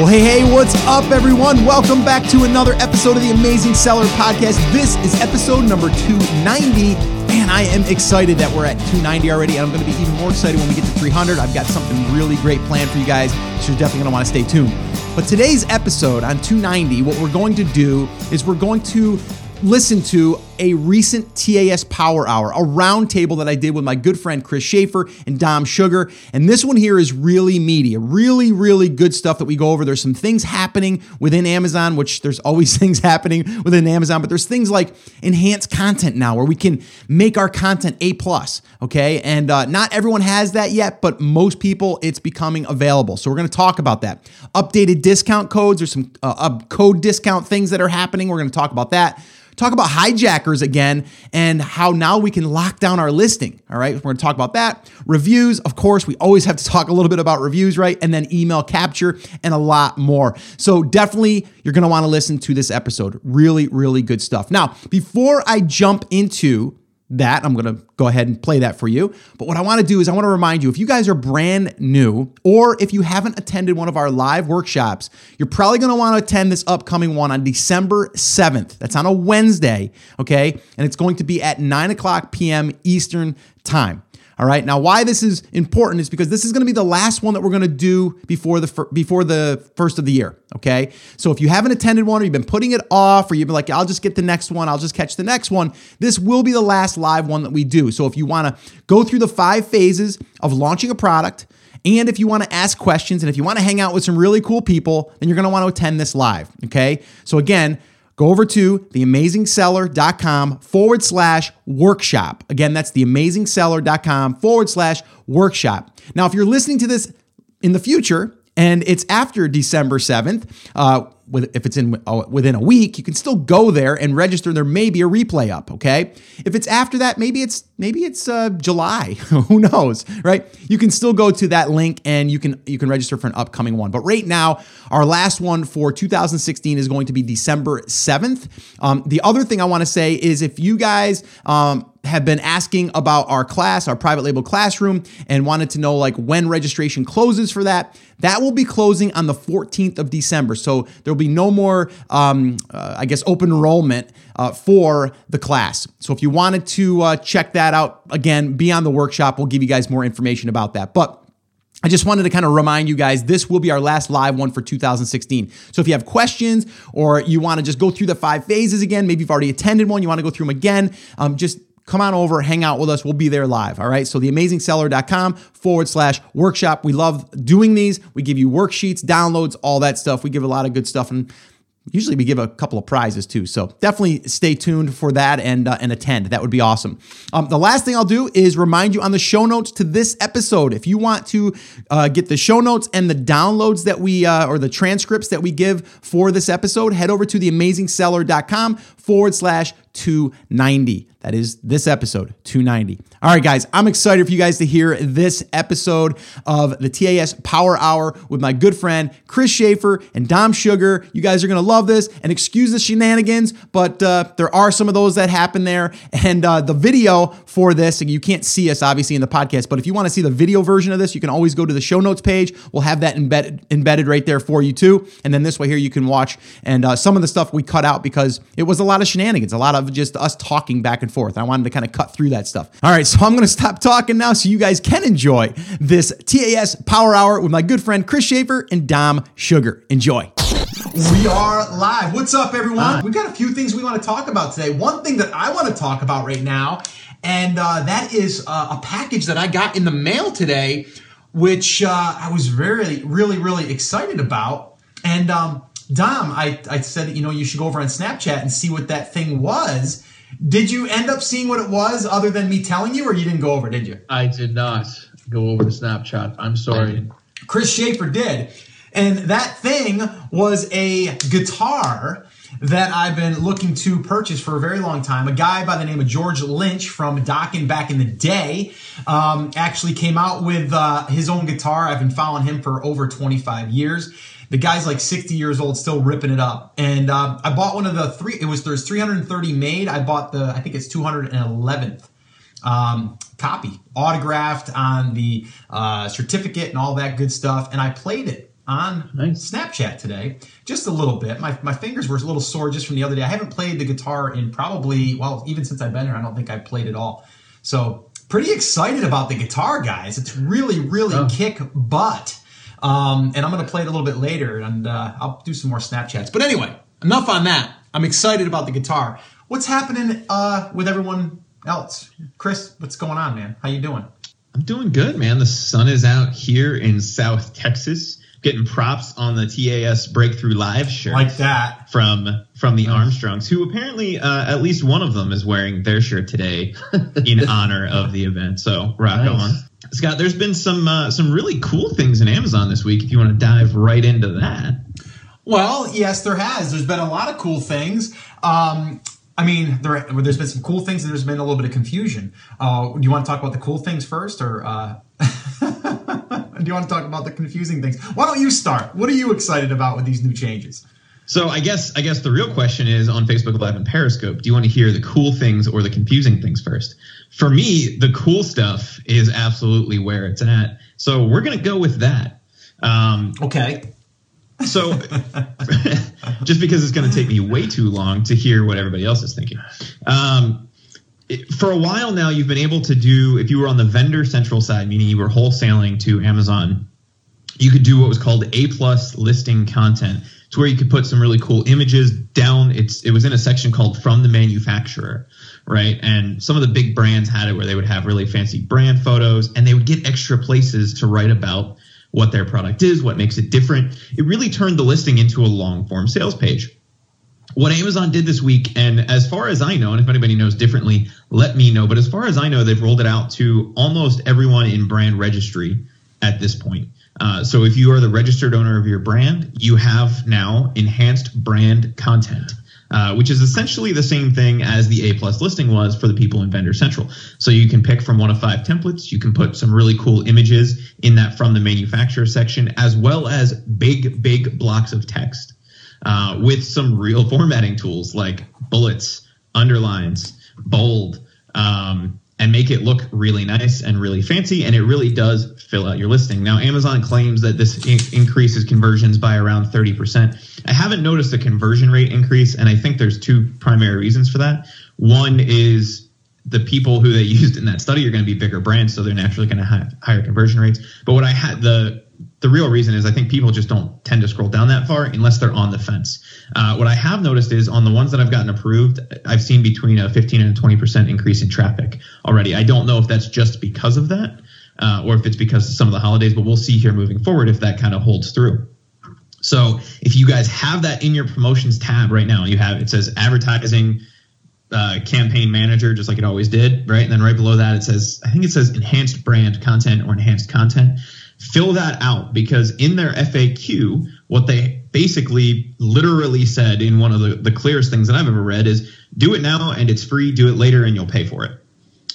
Well, hey, hey, what's up, everyone? Welcome back to another episode of the Amazing Seller Podcast. This is episode number 290. Man, I am excited that we're at 290 already, and I'm going to be even more excited when we get to 300. I've got something really great planned for you guys, so you're definitely going to want to stay tuned. But today's episode on 290, what we're going to do is we're going to listen to a recent TAS Power Hour, a roundtable that I did with my good friend Chris Schaefer and Dom Sugar. And this one here is really meaty, really, really good stuff that we go over. There's some things happening within Amazon, which there's always things happening within Amazon, but there's things like enhanced content now where we can make our content A plus. Okay, and uh, not everyone has that yet, but most people it's becoming available. So we're going to talk about that. Updated discount codes. There's some uh, code discount things that are happening. We're going to talk about that talk about hijackers again and how now we can lock down our listing. All right, we're to talk about that. Reviews, of course, we always have to talk a little bit about reviews, right? And then email capture and a lot more. So definitely you're want to listen to this episode. Really, really good stuff. Now, before I jump into that. I'm going to go ahead and play that for you. But what I want to do is I want to remind you if you guys are brand new or if you haven't attended one of our live workshops, you're probably going to want to attend this upcoming one on December 7th. That's on a Wednesday, okay? And it's going to be at 9 o'clock p.m. Eastern Time. All right. Now, why this is important is because this is going to be the last one that we're going to do before the before the first of the year. Okay. So if you haven't attended one, or you've been putting it off, or you've been like, I'll just get the next one, I'll just catch the next one. This will be the last live one that we do. So if you want to go through the five phases of launching a product. And if you want to ask questions and if you want to hang out with some really cool people, then you're going to want to attend this live. Okay. So again, go over to theamazingseller.com forward slash workshop. Again, that's theamazingseller.com forward slash workshop. Now, if you're listening to this in the future and it's after December 7th, uh, with, if it's in uh, within a week, you can still go there and register. There may be a replay up. Okay, if it's after that, maybe it's maybe it's uh, July. Who knows, right? You can still go to that link and you can you can register for an upcoming one. But right now, our last one for 2016 is going to be December 7th. Um, the other thing I want to say is if you guys um, have been asking about our class, our private label classroom, and wanted to know like when registration closes for that. That will be closing on the 14th of December. So there'll be no more, um, uh, I guess, open enrollment uh, for the class. So if you wanted to uh, check that out, again, be on the workshop. We'll give you guys more information about that. But I just wanted to kind of remind you guys this will be our last live one for 2016. So if you have questions or you want to just go through the five phases again, maybe you've already attended one, you want to go through them again, um, just come on over, hang out with us. We'll be there live. All right. So theamazingseller.com forward slash workshop. We love doing these. We give you worksheets, downloads, all that stuff. We give a lot of good stuff. And Usually we give a couple of prizes too, so definitely stay tuned for that and uh, and attend. That would be awesome. Um, the last thing I'll do is remind you on the show notes to this episode. If you want to uh, get the show notes and the downloads that we uh, or the transcripts that we give for this episode, head over to theamazingseller.com forward slash 290. That is this episode, 290. All right, guys, I'm excited for you guys to hear this episode of the TAS Power Hour with my good friend Chris Schaefer and Dom Sugar. You guys are going to love this and excuse the shenanigans, but uh, there are some of those that happen there. And uh, the video for this, and you can't see us obviously in the podcast, but if you want to see the video version of this, you can always go to the show notes page. We'll have that embedded, embedded right there for you too. And then this way here, you can watch. And uh, some of the stuff we cut out because it was a lot of shenanigans, a lot of just us talking back and and forth. I wanted to kind of cut through that stuff. All right, so I'm going to stop talking now so you guys can enjoy this TAS Power Hour with my good friend Chris Schaefer and Dom Sugar. Enjoy. We are live. What's up, everyone? We've got a few things we want to talk about today. One thing that I want to talk about right now, and uh, that is uh, a package that I got in the mail today, which uh, I was very, really, really excited about. And um, Dom, I, I said, that you know, you should go over on Snapchat and see what that thing was. Did you end up seeing what it was other than me telling you, or you didn't go over, did you? I did not go over the Snapchat. I'm sorry. Chris Schaefer did. And that thing was a guitar that I've been looking to purchase for a very long time. A guy by the name of George Lynch from Dokken back in the day um, actually came out with uh, his own guitar. I've been following him for over 25 years. The guy's like 60 years old, still ripping it up. And uh, I bought one of the three. It was there's 330 made. I bought the I think it's 211th um, copy, autographed on the uh, certificate and all that good stuff. And I played it on Nice. Snapchat today, just a little bit. My, my fingers were a little sore just from the other day. I haven't played the guitar in probably, well, even since I've been here, I don't think I've played at all. So, pretty excited about the guitar, guys. It's really, really Oh. kick butt. Um, and I'm going to play it a little bit later, and uh, I'll do some more Snapchats. But anyway, enough on that. I'm excited about the guitar. What's happening uh, with everyone else? Chris, what's going on, man? How you doing? I'm doing good, man. The sun is out here in South Texas. Getting props on the TAS Breakthrough Live shirt Like that. from from the Armstrongs, who apparently uh, at least one of them is wearing their shirt today in honor of the event. So rock Nice. on, Scott. There's been some uh, some really cool things in Amazon this week. If you want to dive right into that, Well, yes, there has. There's been a lot of cool things. Um, I mean, there, there's been some cool things and there's been a little bit of confusion. Uh, do you want to talk about the cool things first, or uh, do you want to talk about the confusing things? Why don't you start? What are you excited about with these new changes? So I guess I guess the real question is on Facebook Live and Periscope. Do you want to hear the cool things or the confusing things first? For me, the cool stuff is absolutely where it's at. So we're gonna go with that. Um, Okay. so just because it's gonna take me way too long to hear what everybody else is thinking. Um, it- for a while now, you've been able to do if you were on the vendor central side, meaning you were wholesaling to Amazon you could do what was called A plus listing content. It's where you could put some really cool images down. It's it was in a section called from the manufacturer, right? And some of the big brands had it where they would have really fancy brand photos and they would get extra places to write about what their product is, what makes it different. It really turned the listing into a long form sales page. What Amazon did this week, and as far as I know, and if anybody knows differently, let me know. But as far as I know, they've rolled it out to almost everyone in brand registry at this point. Uh, so if you are the registered owner of your brand, you have now enhanced brand content. Uh, which is essentially the same thing as the A plus listing was for the people in Vendor Central. So you can pick from one of five templates. You can put some really cool images in that from the manufacturer section, as well as big, big blocks of text uh, with some real formatting tools like bullets, underlines, bold, um, and make it look really nice and really fancy. And it really does fill out your listing. Now, Amazon claims that this in- increases conversions by around 30%. I haven't noticed a conversion rate increase, and I think there's two primary reasons for that. One is the people who they used in that study are going to be bigger brands, so they're naturally going to have higher conversion rates. But what I had the the real reason is I think people just don't tend to scroll down that far unless they're on the fence. Uh, what I have noticed is on the ones that I've gotten approved, I've seen between a 15 and a 20 percent increase in traffic already. I don't know if that's just because of that uh, or if it's because of some of the holidays, but we'll see here moving forward if that kind of holds through. So if you guys have that in your promotions tab right now, you have it says advertising uh, campaign manager, just like it always did, right? And then right below that, it says, I think it says enhanced brand content or enhanced content. Fill that out because in their FAQ, what they basically literally said in one of the, the clearest things that I've ever read is do it now and it's free, do it later and you'll pay for it.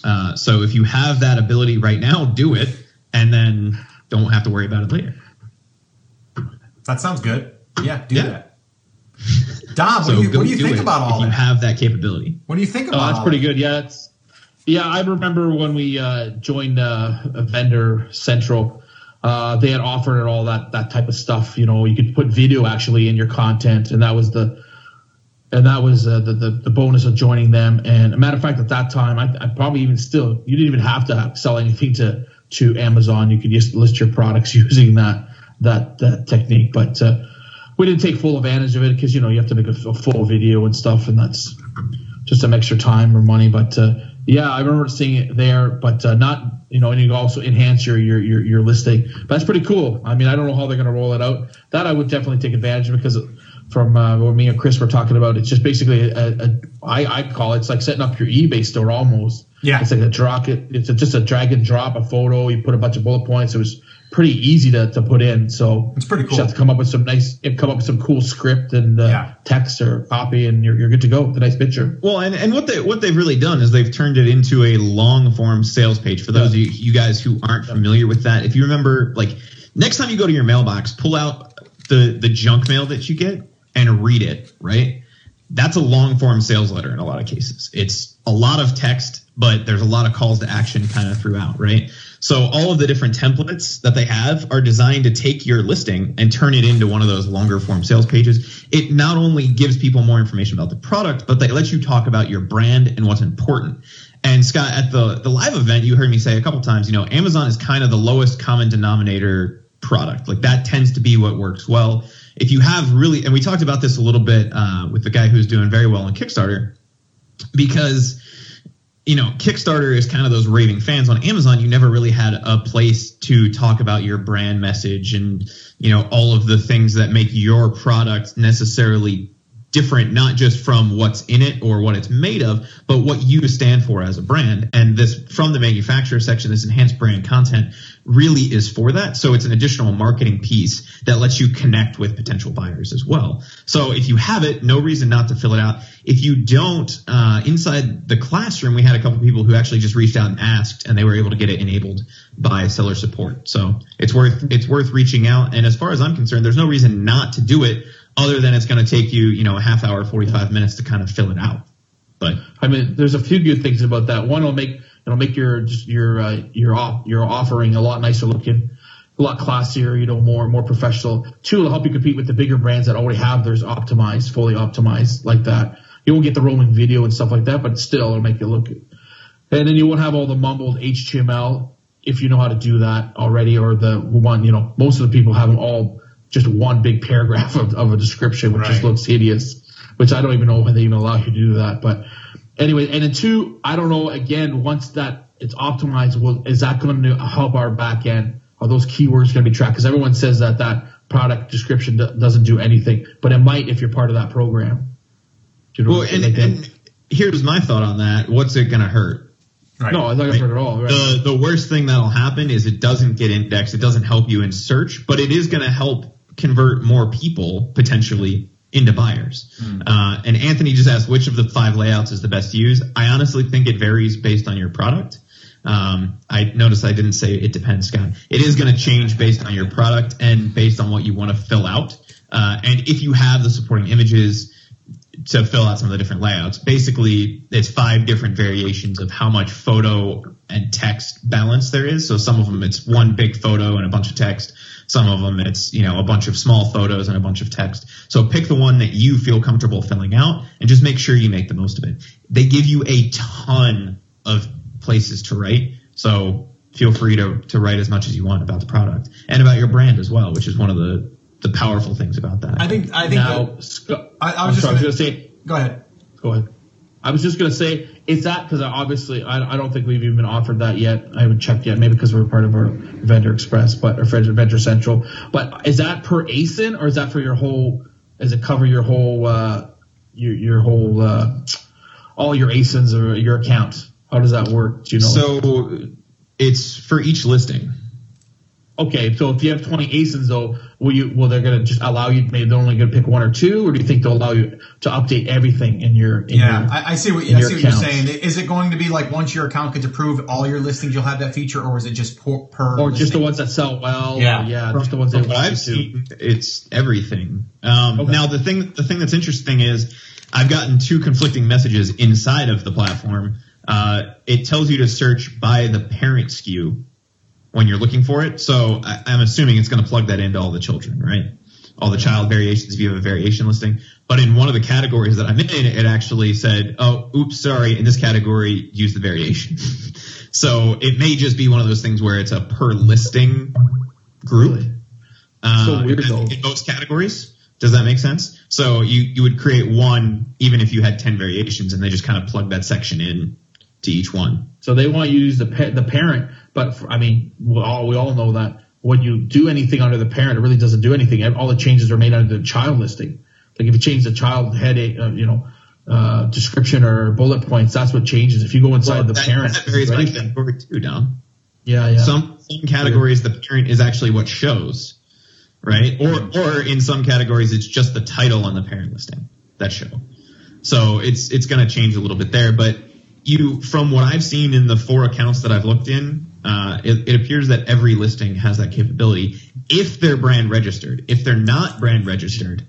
Uh, so if you have that ability right now, do it and then don't have to worry about it later. That sounds good. Yeah, do Yeah. that. Dom, what So do you, what do you do think about all if you that? have that capability. what do you think Oh, about that's pretty good. Yeah, it's yeah. I remember when we uh, joined uh, a vendor central. Uh, they had offered it all that that type of stuff. You know, you could put video actually in your content, and that was the and that was uh, the, the the bonus of joining them. And a matter of fact, at that time, I, I probably even still you didn't even have to sell anything to to Amazon. You could just list your products using that that that technique. But uh, we didn't take full advantage of it because you know you have to make a, a full video and stuff, and that's just some extra time or money. But uh, yeah, I remember seeing it there, but uh, not you know, and you also enhance your, your your your listing. But that's pretty cool. I mean, I don't know how they're going to roll it out. That I would definitely take advantage of because from uh, what me and Chris were talking about, it's just basically a, a I I call it it's like setting up your eBay store almost. Yeah. it's like a drop. It, it's a, just a drag and drop a photo. You put a bunch of bullet points. It was pretty easy to, to put in. So It's pretty cool. You have to come up with some nice, come up with some cool script and uh, Yeah. text or copy, and you're, you're good to go with a nice picture. Well, and, and what they what they've really done is they've turned it into a long form sales page. For those of you, you guys who aren't familiar with that, if you remember, like next time you go to your mailbox, pull out the the junk mail that you get and read it. Right, that's a long form sales letter in a lot of cases. It's a lot of text but there's a lot of calls to action kind of throughout, right? So all of the different templates that they have are designed to take your listing and turn it into one of those longer form sales pages. It not only gives people more information about the product, but they let you talk about your brand and what's important. And Scott, at the the live event, you heard me say a couple times, you know, Amazon is kind of the lowest common denominator product. Like that tends to be what works well. If you have really, and we talked about this a little bit uh, with the guy who's doing very well on Kickstarter, because you know, Kickstarter is kind of those raving fans. On Amazon, you never really had a place to talk about your brand message and, you know, all of the things that make your product necessarily different, not just from what's in it or what it's made of, but what you stand for as a brand. And this from the manufacturer section, this enhanced brand content really is for that. So it's an additional marketing piece that lets you connect with potential buyers as well. So if you have it, no reason not to fill it out. If you don't, uh, inside the classroom, we had a couple people who actually just reached out and asked, and they were able to get it enabled by seller support. So it's worth it's worth reaching out. And as far as I'm concerned, there's no reason not to do it other than it's going to take you, you know, a half hour, 45 minutes to kind of fill it out. But I mean, there's a few good things about that. One, it'll make it'll make your just your uh, your off, your offering a lot nicer looking, a lot classier, you know, more more professional. Two, it'll help you compete with the bigger brands that already have theirs optimized, fully optimized like that. You won't get the rolling video and stuff like that, but still, it'll make it look good. And then you won't have all the mumbled HTML if you know how to do that already, or the one, you know, most of the people have them all just one big paragraph of, of a description, which just looks hideous. Which I don't even know why they even allow you to do that. But anyway, and then two, I don't know. Again, once that it's optimized, well, is that going to help our back end? Are those keywords going to be tracked? Because everyone says that that product description do- doesn't do anything, but it might if you're part of that program. You know well, and. Like, and here's my thought on that. What's it going to hurt? Right. no, I don't think it's at all. Right? The the worst thing that'll happen is it doesn't get indexed. It doesn't help you in search, but it is going to help convert more people potentially into buyers. Uh, and Anthony just asked which of the five layouts is the best to use. I honestly think it varies based on your product. Um, I notice I didn't say it depends, Scott. It is going to change based on your product and based on what you want to fill out. Uh, and if you have the supporting images, to fill out some of the different layouts. Basically, it's five different variations of how much photo and text balance there is. So some of them it's one big photo and a bunch of text. Some of them it's, you know, a bunch of small photos and a bunch of text. So pick the one that you feel comfortable filling out and just make sure you make the most of it. They give you a ton of places to write. So feel free to, to write as much as you want about the product and about your brand as well, which is one of the, the powerful things about that. I think I think now, that- I- I was I'm just sorry, gonna- was going to say, go ahead. Go ahead. I was just gonna say, is that because obviously I, I don't think we've even offered that yet. I haven't checked yet. Maybe because we're part of our Vendor Express, but or Vendor Central. But is that per ASIN or is that for your whole? Does it cover your whole uh, your your whole uh, all your ASINs or your account? How does that work? Do you know? So it's for each listing. Okay, so if you have 20 ASINs though, will you will they're gonna just allow you? Maybe they're only gonna pick one or two, or do you think they'll allow you to update everything in your? In Yeah, your, I, I see what I see what you're saying. Is it going to be like once your account gets approved, all your listings you'll have that feature, or is it just per, per or just the ones that sell well. Yeah. or, yeah, just the ones that From what I've seen, it's everything. Um, Okay. Now the thing, the thing that's interesting is I've gotten two conflicting messages inside of the platform. Uh, it tells you to search by the parent SKU when you're looking for it. So I, I'm assuming it's going to plug that into all the children, right? All the child variations if you have a variation listing. But in one of the categories that I'm in, it actually said, "Oh, oops, sorry. In this category, use the variation." so it may just be one of those things where it's a per listing group. Really? Uh, So weird, in- in most categories. Does that make sense? So you, you would create one even if you had 10 variations and they just kind of plug that section in to each one. So they want you to use the pa- the parent, but for, I mean, we all we all know that when you do anything under the parent, it really doesn't do anything. All the changes are made under the child listing. Like if you change the child headache, uh, you know, uh, description or bullet points, that's what changes. If you go inside the that, parent, that varies by category too, Dom. Yeah, yeah. Some some categories the parent is actually what shows, right? Or or in some categories it's just the title on the parent listing that show. So it's it's going to change a little bit there, but you from what I've seen in the four accounts that I've looked in, uh, it, it appears that every listing has that capability if they're brand registered. If they're not brand registered,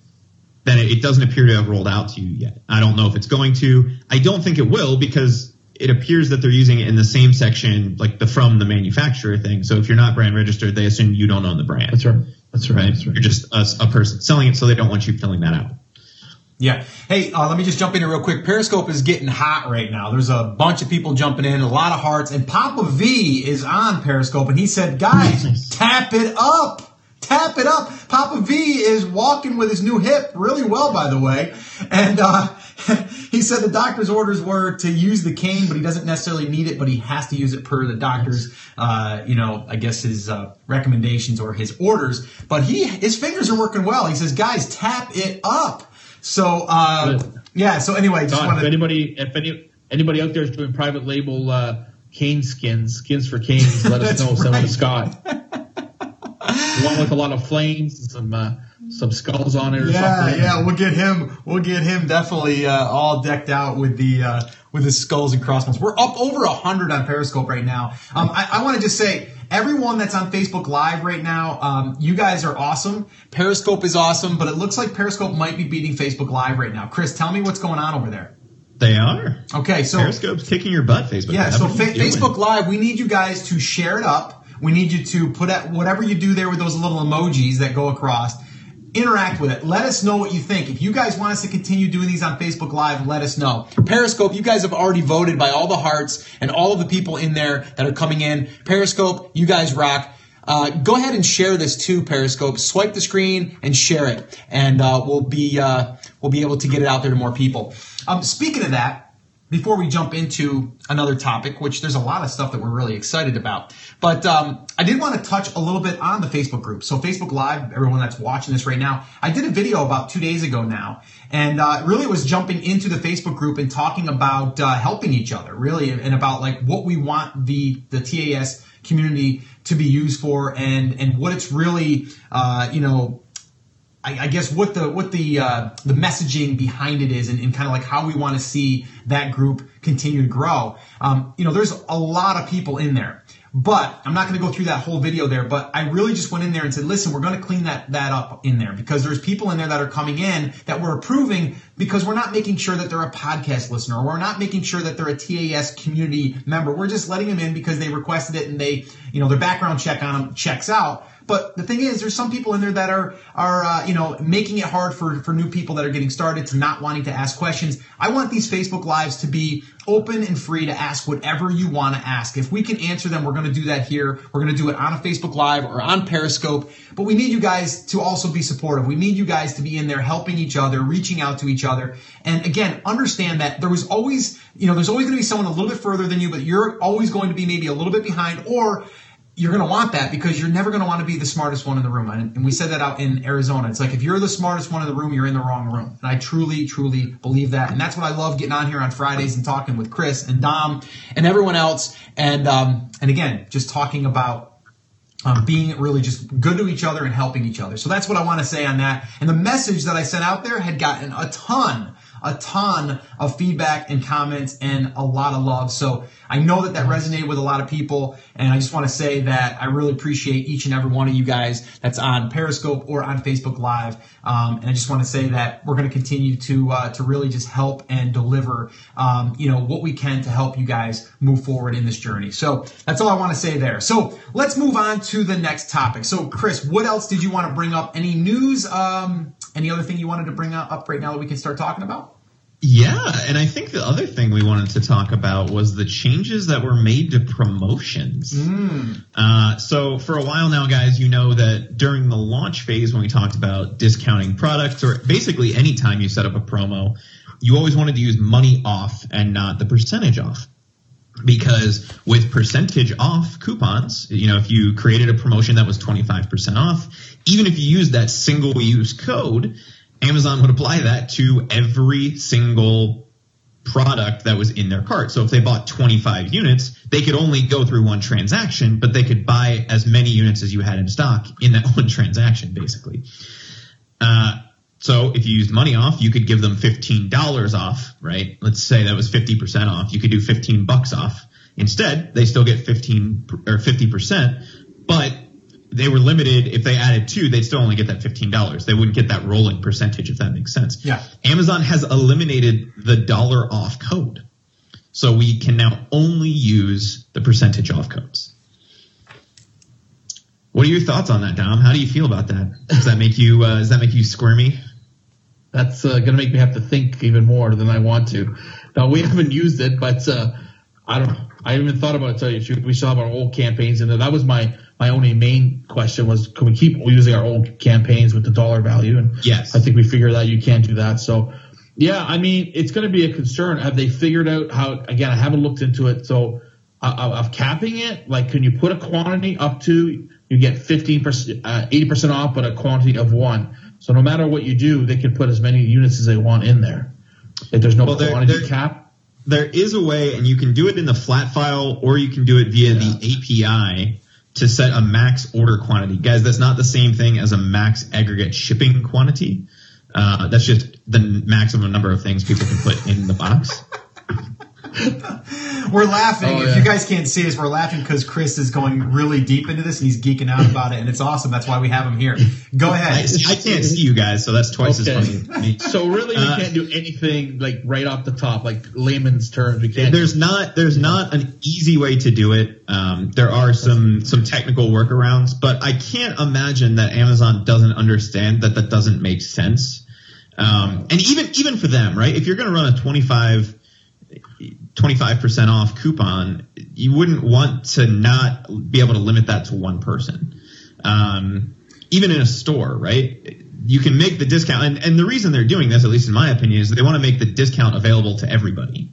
then it, it doesn't appear to have rolled out to you yet. I don't know if it's going to. I don't think it will because it appears that they're using it in the same section, like the from the manufacturer thing. So if you're not brand registered, they assume you don't own the brand. That's right. That's right. Right? That's right. You're just a, a person selling it, so they don't want you filling that out. Yeah. Hey, uh, let me just jump in here real quick. Periscope is getting hot right now. There's a bunch of people jumping in, a lot of hearts, and Papa V is on Periscope, and he said, "Guys, tap it up." Tap it up. Papa V is walking with his new hip really well, by the way. And uh, he said the doctor's orders were to use the cane, but he doesn't necessarily need it, but he has to use it per the doctor's, uh, you know, I guess his uh, recommendations or his orders. But he, his fingers are working well. He says, guys, tap it up. So, uh, yeah. So anyway, just Don, wanted if anybody, if any, anybody out there is doing private label uh, cane skins, skins for canes, let us know. Send them right. to Scott. One with a lot of flames, and some uh, some skulls on it, or Yeah, something. yeah, we'll get him. We'll get him definitely uh, all decked out with the uh, with the skulls and crossbones. We're up over a hundred on Periscope right now. Um, I, I want to just say, everyone that's on Facebook Live right now, um, you guys are awesome. Periscope is awesome, but it looks like Periscope might be beating Facebook Live right now. Chris, tell me what's going on over there. They are. Okay, so Periscope's kicking your butt, Facebook. yeah, so fa- Facebook Live, we need you guys to share it up. We need you to put at whatever you do there with those little emojis that go across. Interact with it. Let us know what you think. If you guys want us to continue doing these on Facebook Live, let us know. Periscope, you guys have already voted by all the hearts and all of the people in there that are coming in. Periscope, you guys rock. Uh, go ahead and share this too, Periscope. Swipe the screen and share it, and uh, we'll be uh, we'll be able to get it out there to more people. Um, speaking of that, before we jump into another topic, which there's a lot of stuff that we're really excited about. But um, I did want to touch a little bit on the Facebook group. So Facebook Live, everyone that's watching this right now, I did a video about two days ago now, and uh, really was jumping into the Facebook group and talking about uh, helping each other, really, and about like what we want the the TAS community to be used for, and and what it's really, uh, you know, I, I guess what the what the uh, the messaging behind it is, and, and kind of like how we want to see that group continue to grow. Um, you know, there's a lot of people in there, but I'm not going to go through that whole video there. But I really just went in there and said, listen, we're going to clean that that up in there because there's people in there that are coming in that we're approving because we're not making sure that they're a podcast listener, or we're not making sure that they're a TAS community member. We're just letting them in because they requested it and they, you know, their background check on them checks out. But the thing is, there's some people in there that are are uh, you know making it hard for for new people that are getting started to not wanting to ask questions. I want these Facebook lives to be open and free to ask whatever you want to ask. If we can answer them, we're going to do that here. We're going to do it on a Facebook Live or on Periscope. But we need you guys to also be supportive. We need you guys to be in there helping each other, reaching out to each other. And again, understand that there was always, you know, there's always going to be someone a little bit further than you, but you're always going to be maybe a little bit behind or you're going to want that because you're never going to want to be the smartest one in the room. And, we said that out in Arizona. It's like if you're the smartest one in the room, you're in the wrong room. And I truly, truly believe that. And that's what I love getting on here on Fridays and talking with Chris and Dom and everyone else. And um, and again, just talking about um, being really just good to each other and helping each other. So that's what I want to say on that. And the message that I sent out there had gotten a ton, a ton of feedback and comments and a lot of love. So I know that that resonated with a lot of people. And I just want to say that I really appreciate each and every one of you guys that's on Periscope or on Facebook Live. Um, and I just want to say that we're going to continue to uh, to really just help and deliver, um, you know, what we can to help you guys move forward in this journey. So that's all I want to say there. So let's move on to the next topic. So Chris, what else did you want to bring up? Any news? Um, any other thing you wanted to bring up right now that we can start talking about? Yeah, and I think the other thing we wanted to talk about was the changes that were made to promotions. Uh, so for a while now, guys, you know that during the launch phase, when we talked about discounting products, or basically any time you set up a promo, you always wanted to use money off and not the percentage off. Because with percentage off coupons, you know, if you created a promotion that was 25% off, even if you used that single use code, Amazon would apply that to every single product that was in their cart. So if they bought 25 units, they could only go through one transaction, but they could buy as many units as you had in stock in that one transaction, basically. Uh, so if you used money off, you could give them $15 off, right? Let's say that was 50% off. You could do 15 bucks off. Instead, they still get 15 or 50%, but they were limited. If they added two, they'd still only get that $15. They wouldn't get that rolling percentage, if that makes sense. Yeah. Amazon has eliminated the dollar off code. So we can now only use the percentage off codes. What are your thoughts on that, Dom? How do you feel about that? Does that make you uh, does that make you squirmy? That's uh, going to make me have to think even more than I want to. Now we haven't used it, but uh, I don't. I haven't even thought about it. Tell you, the truth. we still have our old campaigns, and that was my my only main question was, can we keep using our old campaigns with the dollar value? And Yes. I think we figured that you can't do that. So, yeah, I mean, it's going to be a concern. Have they figured out how? Again, I haven't looked into it. So, uh, of capping it, like, can you put a quantity up to you get fifteen percent, uh, eighty percent off, but a quantity of one. So no matter what you do, they can put as many units as they want in there. If there's no Well, they're- quantity they're- cap. There is a way, and you can do it in the flat file, or you can do it via the API to set a max order quantity. Guys, that's not the same thing as a max aggregate shipping quantity. Uh, that's just the maximum number of things people can put in the box. We're laughing. Oh, if you guys can't see us, we're laughing because Chris is going really deep into this and he's geeking out about it, and it's awesome. That's why we have him here. Go ahead. I can't see you guys, so that's twice Okay. as funny. So really, we Uh, can't do anything like right off the top, like layman's terms. We can't. There's not there's not an easy way to do it. Um, there are some some technical workarounds, but I can't imagine that Amazon doesn't understand that that doesn't make sense. Um, and even even for them, right? If you're going to run a 25 25% off coupon, you wouldn't want to not be able to limit that to one person. Um, even in a store, right? You can make the discount, and, and the reason they're doing this, at least in my opinion, is they want to make the discount available to everybody,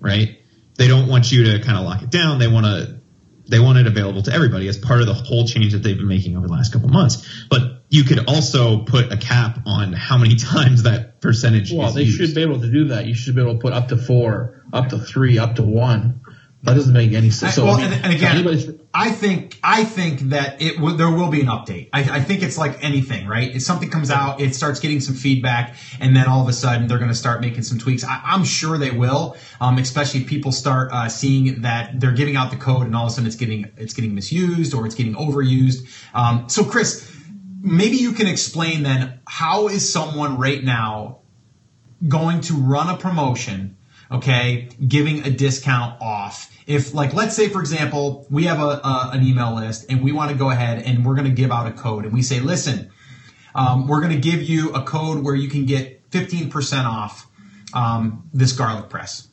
right? They don't want you to kind of lock it down. They want to, they want it available to everybody as part of the whole change that they've been making over the last couple months. But you could also put a cap on how many times that percentage well, they used. should be able to do that. You should be able to put up to four, up to three, up to one. That doesn't make any sense. So, well, I mean, and, and again, I think I think that it will, there will be an update. I, I think it's like anything, right? If something comes out, it starts getting some feedback, and then all of a sudden they're going to start making some tweaks. I, I'm sure they will, um, especially if people start uh, seeing that they're giving out the code, and all of a sudden it's getting it's getting misused or it's getting overused. Um, so, Chris, maybe you can explain then how is someone right now going to run a promotion, okay, giving a discount off. If like let's say for example we have a, a an email list and we want to go ahead and we're going to give out a code and we say listen um, we're going to give you a code where you can get 15% off um, this garlic press.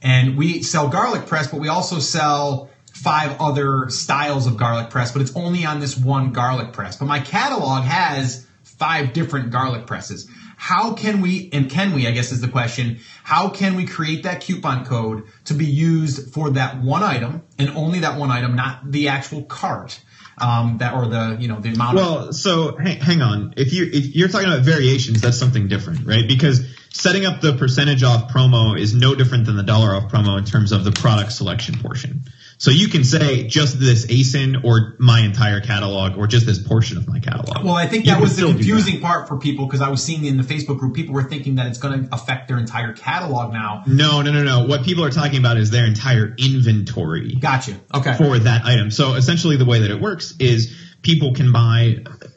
And we sell garlic press but we also sell five other styles of garlic press but it's only on this one garlic press. But my catalog has five different garlic presses how can we and can we i guess is the question how can we create that coupon code to be used for that one item and only that one item not the actual cart um, that or the you know the amount of Well, so hang, hang on. If you if you're talking about variations, that's something different, right? Because setting up the percentage off promo is no different than the dollar off promo in terms of the product selection portion. So you can say just this ASIN or my entire catalog or just this portion of my catalog. Well, I think that was the confusing part for people because I was seeing in the Facebook group, people were thinking that it's going to affect their entire catalog now. No, no, no, no. What people are talking about is their entire inventory. Gotcha. Okay. for that item. So essentially, the way that it works is people can buy,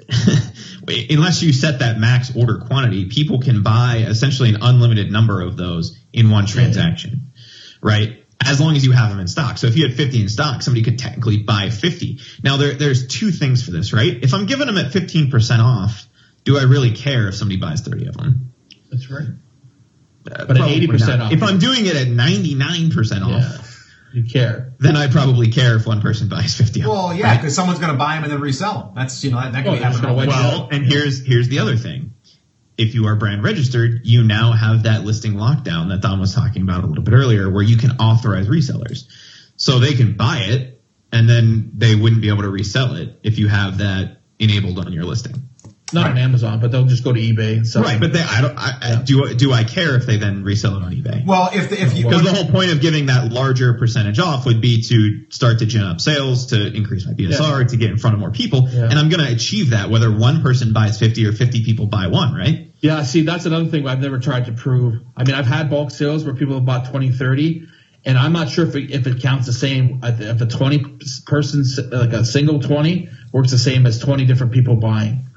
unless you set that max order quantity, people can buy essentially an unlimited number of those in one transaction, right? As long as you have them in stock. So if you had 50 in stock, somebody could technically buy 50. Now there, there's two things for this, right? If I'm giving them at 15% off, do I really care if somebody buys 30 of them? That's right. Uh, But at 80% not. off. If I'm doing it at 99% off, Yeah. You care. then I probably care if one person buys 50 of them. Well, yeah, right? because someone's going to buy them and then resell them. That's you know that, that could Well, be they're just happening. gonna all the wait way. Well, and here's here's the other thing. If you are brand registered, you now have that listing lockdown that Don was talking about a little bit earlier, where you can authorize resellers. So they can buy it, and then they wouldn't be able to resell it if you have that enabled on your listing. Not on Amazon, but they'll just go to eBay and sell. Right, but they, I don't. I, I, do do I care if they then resell it on eBay? Well, if the, if you Because the whole point of giving that larger percentage off would be to start to gin up sales, to increase my BSR, to get in front of more people. Yeah. And I'm going to achieve that whether one person buys 50 or 50 people buy one, right? Yeah, see, that's another thing I've never tried to prove. I mean, I've had bulk sales where people have bought 20, 30, and I'm not sure if it, if it counts the same. Uh, if a 20 person, like a single 20, works the same as 20 different people buying.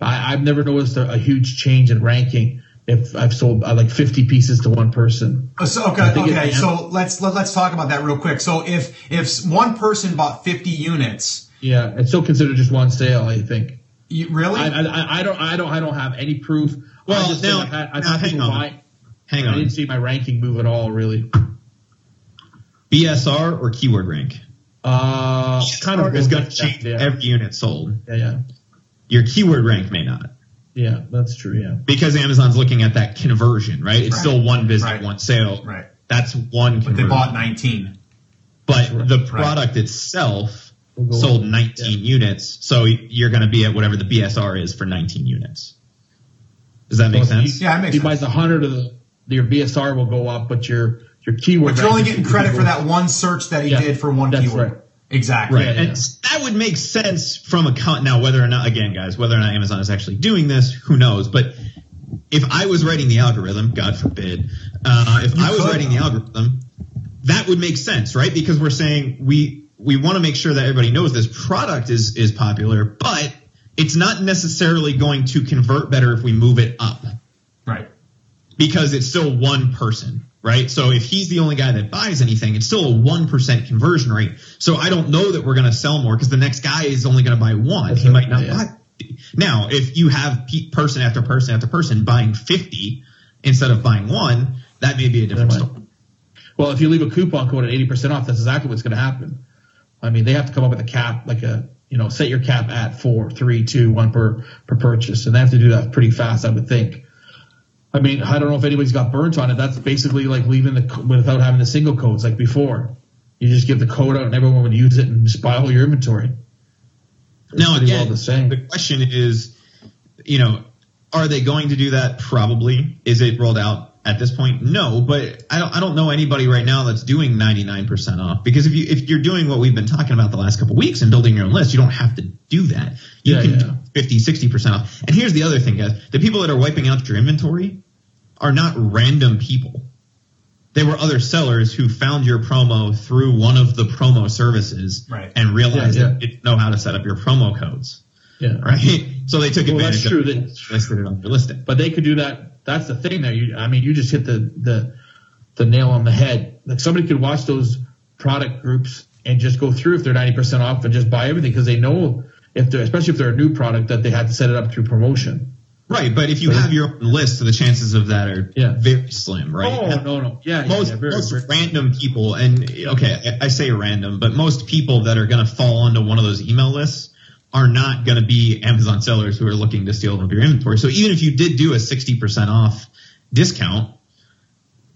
I, I've never noticed a, a huge change in ranking if I've sold uh, like 50 pieces to one person. Oh, so, okay, okay. it- So let's let, let's talk about that real quick. So if if one person bought 50 units, Yeah, it's still considered just one sale. I think. you, really? I, I, I don't I don't I don't have any proof. Well, I'm just now- I've had, I've now hang on. buy. Hang I on. didn't see my ranking move at all, really. BSR or keyword rank? Uh, kind of is going to change yeah. every unit sold. yeah, yeah, Your keyword rank may not. yeah. That's true. Yeah. because Amazon's looking at that conversion, right? It's Right. still one visit, Right. one sale. right. That's one But they bought 19. but the product itself We'll sold on. 19 units, so you're going to be at whatever the BSR is for 19 units. Does that make So if you- sense? Yeah, it makes If you buy sense. the hundred of the, your BSR will go up, but your your keyword. But you're only getting credit for that one search that he Yeah, did for one that's keyword. Exactly. Right. Yeah, and yeah. that would make sense from a con. Now, whether or not, again, guys, whether or not Amazon is actually doing this, who knows? But if I was writing the algorithm, God forbid, uh, if You I was could. writing the algorithm, that would make sense, right? Because we're saying we we want to make sure that everybody knows this product is is popular, but it's not necessarily going to convert better if we move it up Right. because it's still one person, right? So if he's the only guy that buys anything, it's still a 1% conversion rate. So I don't know that we're going to sell more because the next guy is only going to buy one. That's he right, might not yeah. buy. Now, if you have pe- person after person after person buying 50 instead of buying one, that may be a different story. Well, if you leave a coupon code at eighty percent off, that's exactly what's going to happen. I mean, they have to come up with a cap, like a you know, set your cap at four, three, two, one per per purchase, and they have to do that pretty fast, I would think. I mean, I don't know if anybody's got burnt on it. That's basically like leaving the without having the single codes like before. You just give the code out, and everyone would use it and just buy all your inventory. Now, pretty again, well the same. the question is, you know, are they going to do that? Probably. Is it rolled out at this point? No, but I don't. I don't know anybody right now that's doing 99% off because if you if you're doing what we've been talking about the last couple weeks and building your own list, you don't have to do that. You Yeah, can yeah. do 50, 60% off. And here's the other thing, guys: the people that are wiping out your inventory are not random people. They were other sellers who found your promo through one of the promo services Right. and realized Yeah, yeah. that they didn't know how to set up your promo codes Yeah. right? So they took Well, advantage that's true. of it, That- listed it on their listing. But they could do that. That's the thing there. You, I mean, you just hit the, the, the nail on the head. Like somebody could watch those product groups and just go through if they're 90% off and just buy everything because they know if they're, especially if they're a new product that they had to set it up through promotion. Right, but if you have your own list, the chances of that are Yeah. very slim, right? Oh, no, no. Yeah. yeah, Most, yeah, very, most very- random people, and okay, I, I say random, but most people that are going to fall onto one of those email lists are not going to be Amazon sellers who are looking to steal from your inventory. So even if you did do a 60% off discount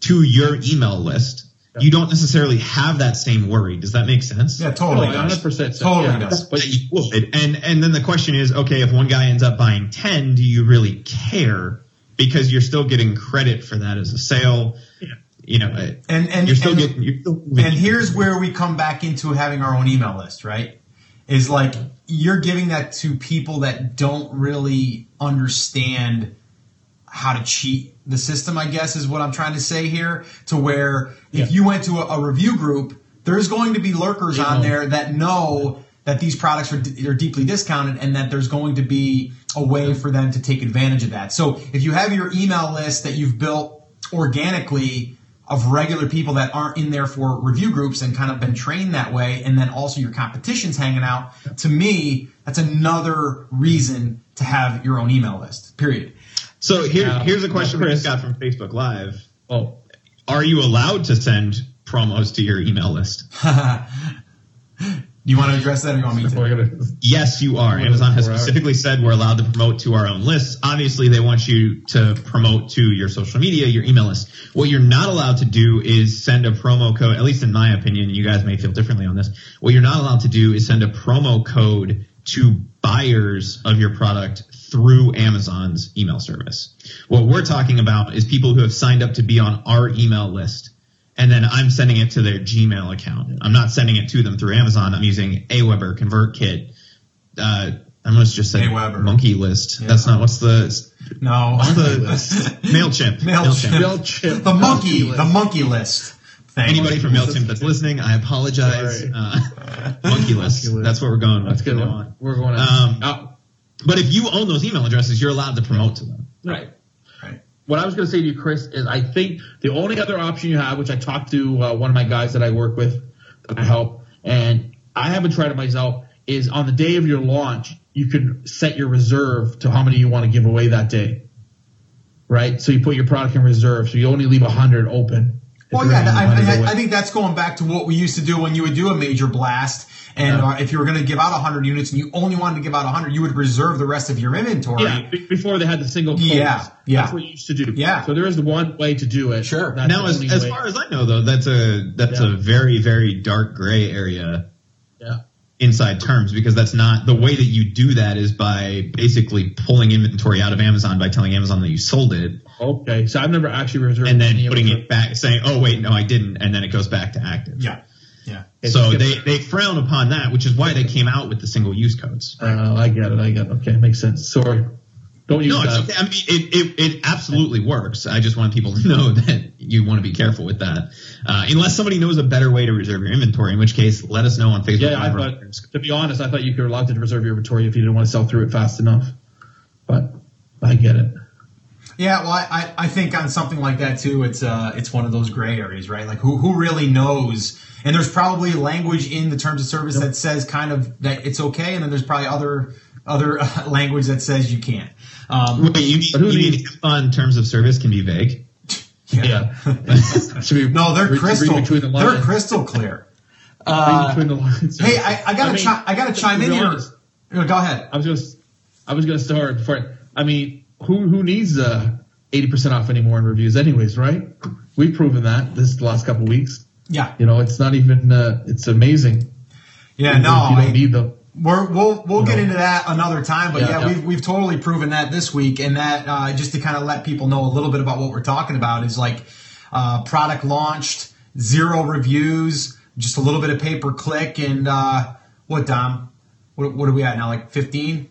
to your email list, you don't necessarily have that same worry. Does that make sense? Yeah, totally Oh, 100% so, Totally yeah. does. But you would. And and then the question is, okay, if one guy ends up buying ten, do you really care? Because you're still getting credit for that as a sale. Yeah. You know, uh, And and you're still and, getting. You're still and here's where we come back into having our own email list, right? Is like you're giving that to people that don't really understand how to cheat the system, I guess is what I'm trying to say here. To where if Yeah. you went to a, a review group, there's going to be lurkers on know. there that know that these products are, d- are deeply discounted and that there's going to be a way for them to take advantage of that. So if you have your email list that you've built organically of regular people that aren't in there for review groups and kind of been trained that way, and then also your competition's hanging out, to me, that's another reason to have your own email list. Period. So here, Yeah. here's a question we Chris. just got from Facebook Live. Oh, Are you allowed to send promos to your email list? Do you want to address that or you want me to? Yes, you are. Amazon has specifically said we're allowed to promote to our own lists. Obviously, they want you to promote to your social media, your email list. What you're not allowed to do is send a promo code, at least in my opinion, you guys may feel differently on this. What you're not allowed to do is send a promo code to buyers of your product through Amazon's email service. What we're talking about is people who have signed up to be on our email list and then I'm sending it to their Gmail account. I'm not sending it to them through Amazon. I'm using Aweber, ConvertKit. Uh, I almost just said Aweber. Monkey List. Yeah. That's not what's the No. what's the Mailchimp. Mailchimp. Mailchimp. the monkey, Monkey the monkey list. Thing. Anybody from Mailchimp that's listening, I apologize. Uh, Monkey List. Monkey List. That's what we're going with. that's good. One. on. We're going to, Um, oh, But if you own those email addresses, you're allowed to promote to them. right. Right. what I was going to say to you, Chris, is I think the only other option you have, which I talked to uh, one of my guys that I work with, that I help, and I haven't tried it myself, is on the day of your launch, you can set your reserve to how many you want to give away that day. Right? So you put your product in reserve, so you only leave 100 open. Well, yeah, I, I. I think that's going back to what we used to do when you would do a major blast. And Yeah. uh, if you were going to give out 100 units and you only wanted to give out 100, you would reserve the rest of your inventory. Yeah, be- before they had the single codes. Yeah, yeah. That's what you used to do. Yeah. So there is one way to do it. Sure. That's now, as, as far as I know, though, that's a that's Yeah. a very very dark gray area Yeah. inside terms because that's not the way that you do that is by basically pulling inventory out of Amazon by telling Amazon that you sold it Okay. So I've never actually reserved and then any putting it. it back, saying, "Oh wait, no, I didn't," and then it goes back to active. Yeah. Yeah. It's So they, they frown upon that, which is why they came out with the single use codes. Uh, I get it. I get it. Okay, makes sense. Sorry. Don't use No, it's that. okay. I mean, it, it, it absolutely works. I just want people to know that you want to be careful with that. Uh, unless somebody knows a better way to reserve your inventory, in which case, let us know on Facebook. Yeah, I thought. To be honest, I thought you were allowed to reserve your inventory if you didn't want to sell through it fast enough. But I get it. Yeah, well, I, I I think on something like that too, it's uh, it's one of those gray areas, right? Like who who really knows? And there's probably language in the terms of service that says kind of that it's okay, and then there's probably other other uh, language that says you can't. Um, Wait, you mean, who you mean on terms of service can be vague? Yeah. Should we no, they're read- read crystal. between the They're crystal clear. Read between the lines. Hey, I, I gotta I mean, chi- I gotta chime in here. honest, Uh, Go ahead. I was just, I was gonna start before. I mean, who who needs uh eighty percent off anymore in reviews, anyways, right? We've proven that this last couple weeks. Yeah, You know, it's not even. Uh, it's amazing. yeah. If No, you don't I- need them. We're, we'll we'll get No. into that another time, but yeah, Yeah, yeah. we've we've totally proven that this week, and that uh, just to kind of let people know a little bit about what we're talking about is like uh, product launched, zero reviews, just a little bit of pay per click, and uh, what Dom, what what are we at now? Like fifteen?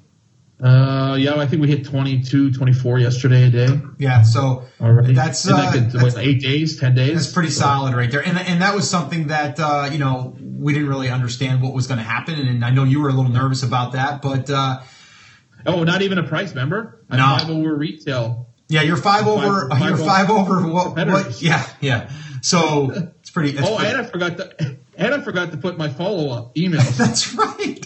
Uh, yeah, I think we hit 22, 24 yesterday a day. Yeah, so Already. That's, uh, that could, that's- what, eight days, ten days. That's pretty solid right there, and and that was something that uh, you know we didn't really understand what was going to happen, and I know you were a little nervous about that, but uh, Oh, not even a price, remember? I'm No. five over retail. yeah, you're five over, Five- you're five five over what? what yeah, yeah. So it's pretty. It's Oh, pretty, and I forgot to, and I forgot to put my follow up email. that's right,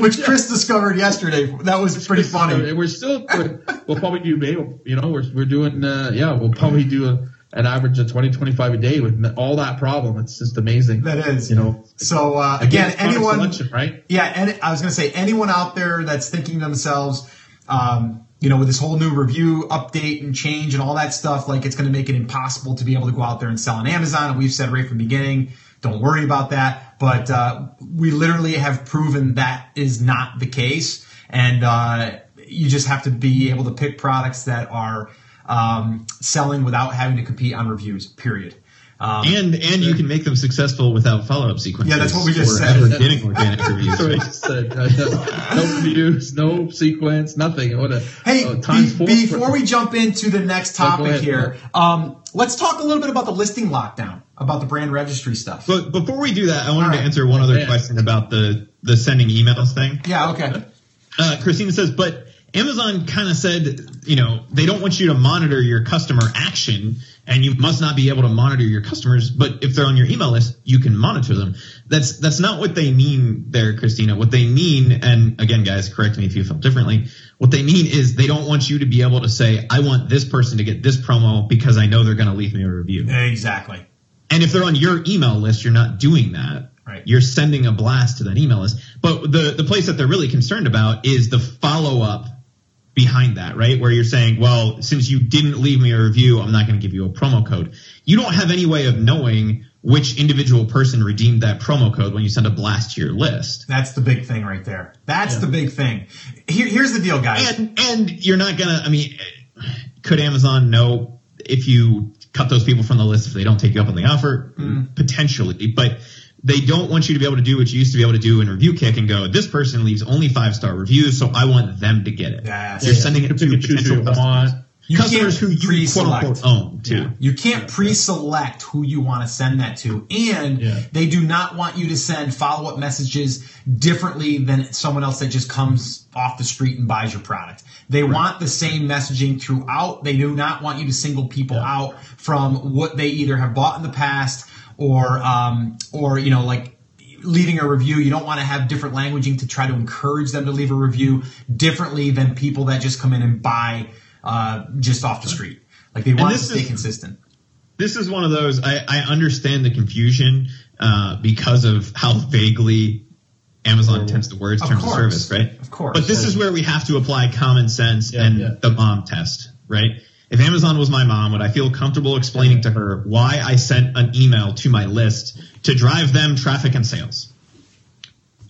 which Chris discovered yesterday. That was pretty funny. And we're still, we're, we'll probably do, maybe, you know, we're, we're doing, uh, yeah, we'll probably do a, an average of 20, 25 a day with all that problem. It's just amazing. That is, You know, So uh, again, anyone, selection, right? yeah, and I was going to say anyone out there that's thinking to themselves, um, you know, with this whole new review update and change and all that stuff, like it's going to make it impossible to be able to go out there and sell on Amazon. And we've said right from the beginning, don't worry about that. But uh, we literally have proven that is not the case, and uh, you just have to be able to pick products that are um, selling without having to compete on reviews. Period. Um, And and you can make them successful without follow up sequences. Yeah, that's what we just said. ever getting organic reviews. That's what I just said. Uh, no reviews, no sequence, nothing. What a Hey, oh, times be- four. before we jump into the next Oh, topic ahead. here, um, let's talk a little bit about the listing lockdown, about the brand registry stuff. But before we do that, I wanted All right. to answer one other Yeah. question about the the sending emails thing. yeah, okay. Uh, Christina says, but Amazon kind of said, you know, they don't want you to monitor your customer action and you must not be able to monitor your customers. But if they're on your email list, you can monitor them. That's, that's not what they mean there, Christina. What they mean, and again, guys, correct me if you feel differently. What they mean is they don't want you to be able to say, I want this person to get this promo because I know they're going to leave me a review. Exactly. And if they're on your email list, you're not doing that. Right. You're sending a blast to that email list. But the, the place that they're really concerned about is the follow up behind that, right? Where you're saying, well, since you didn't leave me a review, I'm not going to give you a promo code. You don't have any way of knowing which individual person redeemed that promo code when you send a blast to your list. That's the big thing right there. That's the big thing. Here, here's the deal, guys. And and you're not gonna. I mean, could Amazon know if you cut those people from the list if they don't take you up on the offer? Mm-hmm. Potentially, but they don't want you to be able to do what you used to be able to do in Review Kick and go, this person leaves only five star reviews, so I want them to get it. Yes. You're Yeah, sending it to can choose who potential you customers. want. You customers can't who you quote pre-select. unquote own too. Yeah. You can't pre-select who you want to send that to, and Yeah. they do not want you to send follow-up messages differently than someone else that just comes off the street and buys your product. They want the same messaging throughout. They do not want you to single people out from what they either have bought in the past or, um, or you know, like leaving a review. You don't want to have different languaging to try to encourage them to leave a review differently than people that just come in and buy uh, just off the street. Like they want to this stay is- consistent. this is one of those I, I understand the confusion uh, because of how vaguely Amazon tends to words Of terms course. of service, right? Of course. But this is where we have to apply common sense Yeah, and yeah. the mom test, right? If Amazon was my mom, would I feel comfortable explaining to her why I sent an email to my list to drive them traffic and sales?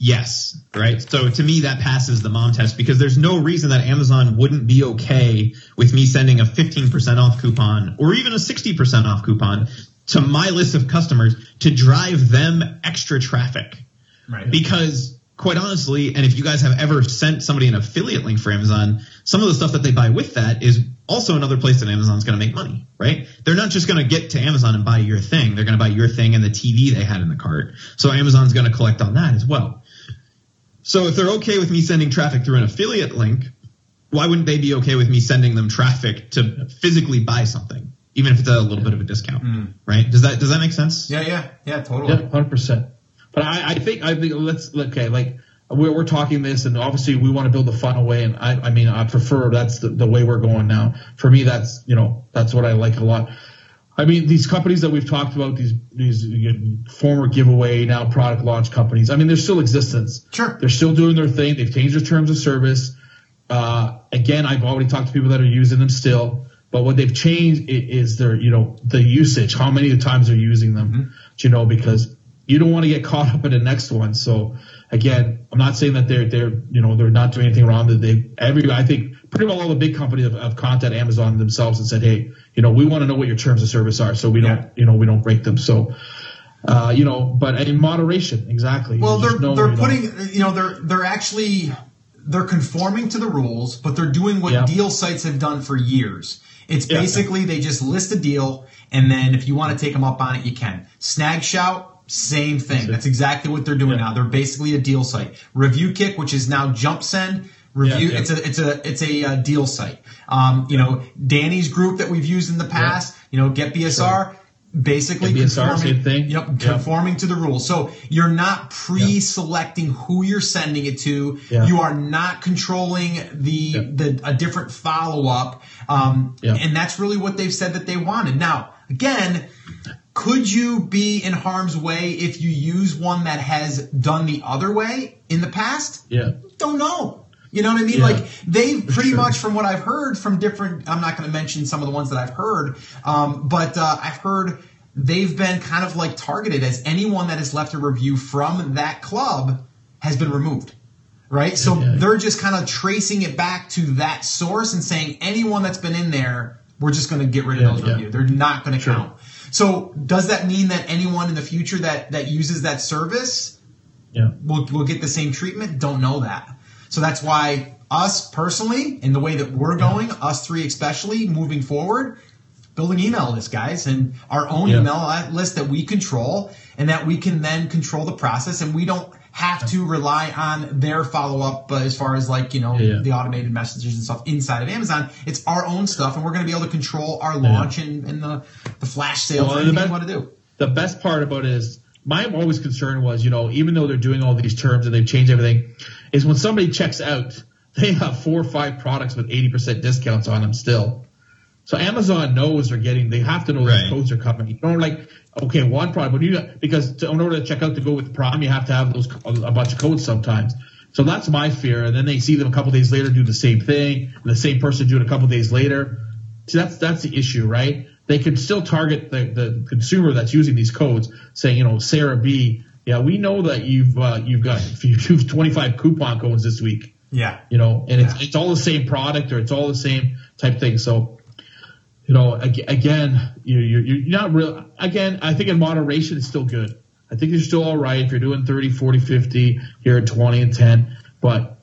Yes, right? So to me, that passes the mom test because there's no reason that Amazon wouldn't be okay with me sending a 15% off coupon or even a 60% off coupon to my list of customers to drive them extra traffic. right. Because quite honestly, and if you guys have ever sent somebody an affiliate link for Amazon, some of the stuff that they buy with that is also another place that Amazon's going to make money, right? They're not just going to get to Amazon and buy your thing. They're going to buy your thing and the TV they had in the cart. So Amazon's going to collect on that as well. So if they're okay with me sending traffic through an affiliate link, why wouldn't they be okay with me sending them traffic to physically buy something, even if it's a little bit of a discount, mm. right? Does that does that make sense? yeah, yeah, yeah, totally. Yeah, hundred percent. But I, I think I think let's okay, like we're, we're talking this, and obviously we want to build the funnel way, and I, I mean I prefer that's the, the way we're going now. For me, that's you know that's what I like a lot. I mean these companies that we've talked about, these these you know, former giveaway now product launch companies. I mean they're still existence. Sure. they're still doing their thing. They've changed their terms of service. Uh, again, I've already talked to people that are using them still, but what they've changed is their, you know, the usage, how many times they're using them, you know, because you don't want to get caught up in the next one. So again, I'm not saying that they're, they're, you know, they're not doing anything wrong. That they, every, I think pretty well all the big companies have, have contacted Amazon themselves and said, Hey, you know, we want to know what your terms of service are. So we Yeah. don't, you know, we don't break them. So, uh, you know, but in moderation, exactly. Well, they're they're you know. putting you know they're they're actually they're conforming to the rules, but they're doing what Yeah. deal sites have done for years. It's Yeah. basically they just list a deal, and then if you want to take them up on it, you can. Snag Shout, same thing. That's exactly what they're doing Yeah. now. They're basically a deal site. Review Kick, which is now Jump Send. Review. Yeah, yeah. It's a it's a it's a uh, deal site. Um, you know, Danny's group that we've used in the past. You know, Get BSR. Basically, Get BSR, conforming- same thing. Yep, conforming to the rules. So you're not pre-selecting who you're sending it to. You are not controlling the the a different follow up. Um, Yeah. And that's really what they've said that they wanted. Now, again, could you be in harm's way if you use one that has done the other way in the past? Yeah. don't know. You know what I mean? Yeah, like they've pretty sure. much, from what I've heard from different. I'm not going to mention some of the ones that I've heard, um, but uh, I've heard they've been kind of like targeted as anyone that has left a review from that club has been removed. Right, so Yeah. they're just kind of tracing it back to that source and saying anyone that's been in there, we're just going to get rid of Yeah, those yeah. reviews. They're not going to Sure. count. So does that mean that anyone in the future that that uses that service Yeah. will will get the same treatment? Don't know that. So that's why us personally, in the way that we're going, us three especially, moving forward, building email lists, guys, and our own Yeah. email list that we control, and that we can then control the process, and we don't have to rely on their follow up uh, as far as like you know Yeah, yeah. the automated messages and stuff inside of Amazon. It's our own stuff, and we're going to be able to control our launch and, and the the flash sales Well, and best- to do. the best part about it is my always concern was, you know, even though they're doing all these terms and they've changed everything, is when somebody checks out, they have four or five products with 80% discounts on them still. So Amazon knows they're getting, they have to know Right. these codes are coming. You don't like, okay, one product, but you, because to, in order to check out to go with Prime, you have to have those, a bunch of codes sometimes. So that's my fear. And then they see them a couple days later do the same thing, and the same person do it a couple days later. See, that's that's the issue, right? They can still target the, the consumer that's using these codes, saying, you know, Sarah B. Yeah, we know that you've uh, you've got you've 25 coupon codes this week, Yeah, you know, and it's it's all the same product or it's all the same type thing. So, you know, again, you you're, you're not real. Again, I think in moderation it's still good. I think you're still all right if you're doing 30, 40, 50, you're at 20 and 10. But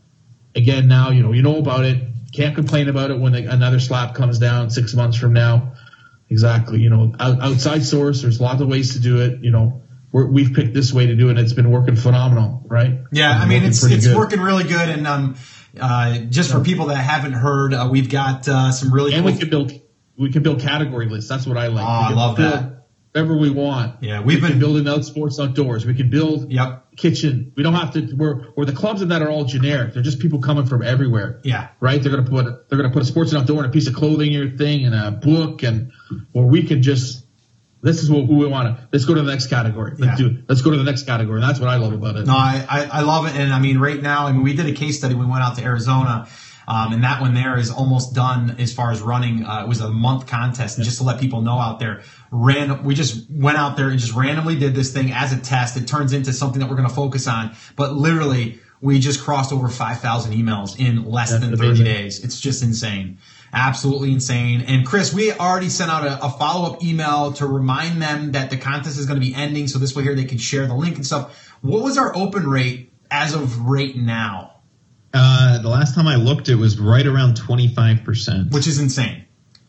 again, now you know you know about it. Can't complain about it when another slap comes down six months from now. Exactly. You know, out, outside source. There's lots of ways to do it. You know, we have picked this way to do it. and It's been working phenomenal, right? Yeah, I mean, it's it's good. working really good. And um, uh, just for people that haven't heard, uh, we've got uh, some really and cool we can build we can build category lists. That's what I like. Ah, oh, I love that. Whatever we want. Yeah, we've we been building out sports outdoors. We can build yep. kitchen. We don't have to. We're, we're the clubs in that are all generic. They're just people coming from everywhere. Yeah. Right. They're gonna put they're gonna put a sports and outdoor and a piece of clothing in your thing and a book and where we can just this is what who we want to. Let's go to the next category. Let's yeah. do. Let's go to the next category. And that's what I love about it. No, I, I, I love it, and I mean, right now, I mean, we did a case study. We went out to Arizona. Um, and that one there is almost done as far as running. Uh, it was a month contest, and just to let people know out there, random. We just went out there and just randomly did this thing as a test. It turns into something that we're going to focus on, but literally, we just crossed over 5,000 emails in less That's than 30 amazing. days. It's just insane absolutely insane. And Chris, we already sent out a, a follow up email to remind them that the contest is going to be ending. So this way here they can share the link and stuff. What was our open rate as of right now? Uh, the last time I looked, it was right around 25%. Which is insane.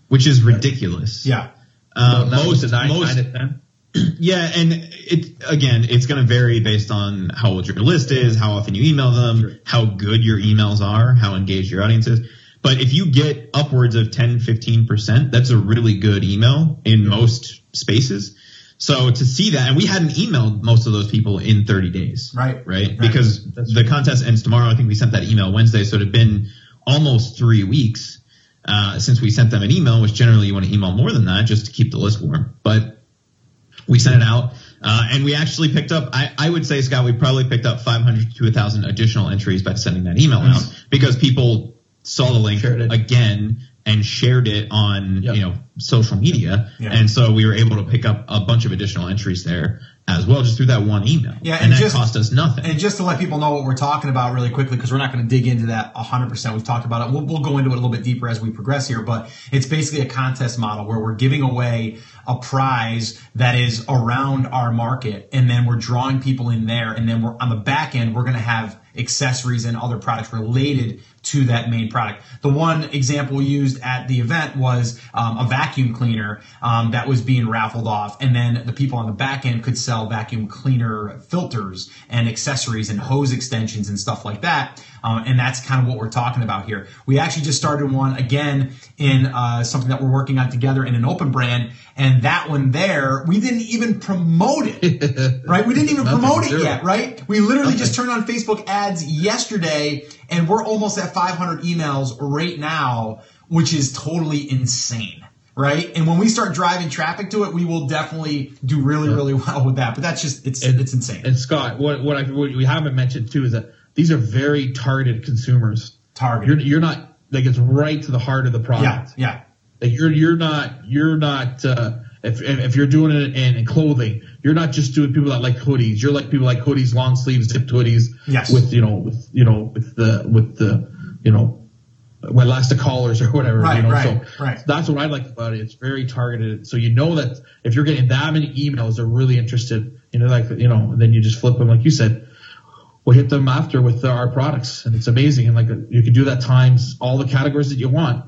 Which is ridiculous. Yeah. Uh, most, nine, most, nine yeah, and it again, it's going to vary based on how old your list is, how often you email them, sure. how good your emails are, how engaged your audience is. But if you get upwards of 10, 15%, that's a really good email in most spaces. So to see that, and we hadn't emailed most of those people in 30 days. Right. Right. right. Because that's the contest ends tomorrow. I think we sent that email Wednesday. So it had been almost three weeks uh, since we sent them an email, which generally you want to email more than that just to keep the list warm. But we sent it out. Uh, and we actually picked up, I, I, would say, Scott, we probably picked up 500 to 1,000 additional entries by sending that email out because people saw the link again and shared it on yep. you know social media. Yeah. and so we were able to pick up a bunch of additional entries there as well just through that one email. Yeah and, and that just, cost us nothing. and just to let people know what we're talking about really quickly because we're not going to dig into that 100% we've talked about it. We'll, we'll go into it a little bit deeper as we progress here but it's basically a contest model where we're giving away a prize that is around our market and then we're drawing people in there and then we're on the back end we're going to have accessories and other products related to that main product. The one example used at the event was um, a vacuum cleaner um, that was being raffled off, and then the people on the back end could sell vacuum cleaner filters and accessories and hose extensions and stuff like that. Um, and that's kind of what we're talking about here. We actually just started one again in uh, something that we're working on together in an open brand, and that one there we didn't even promote it, right? We didn't even promote it yet, right? We literally just turned on Facebook ads yesterday, and we're almost at 500 emails right now, which is totally insane right? And when we start driving traffic to it, we will definitely do really, really well with that. But that's just it's and, it's insane. And Scott, what what, I, what we haven't mentioned too is that these are very targeted consumers. Targeted. You're, you're not like it's right to the heart of the product. Yeah, yeah. Like you're you're not you're not uh, if if you're doing it in, in, clothing, you're not just doing people that like hoodies. You're like people like hoodies, long sleeves, zipped hoodies. Yes. With you know with you know with the with the you know elastic collars or whatever. Right, you know? right, so right. that's what I like about it. It's very targeted. So you know that if you're getting that many emails, they're really interested. You know, like you know, then you just flip them, like you said we'll hit them after with our products, and it's amazing. And like you can do that times all the categories that you want.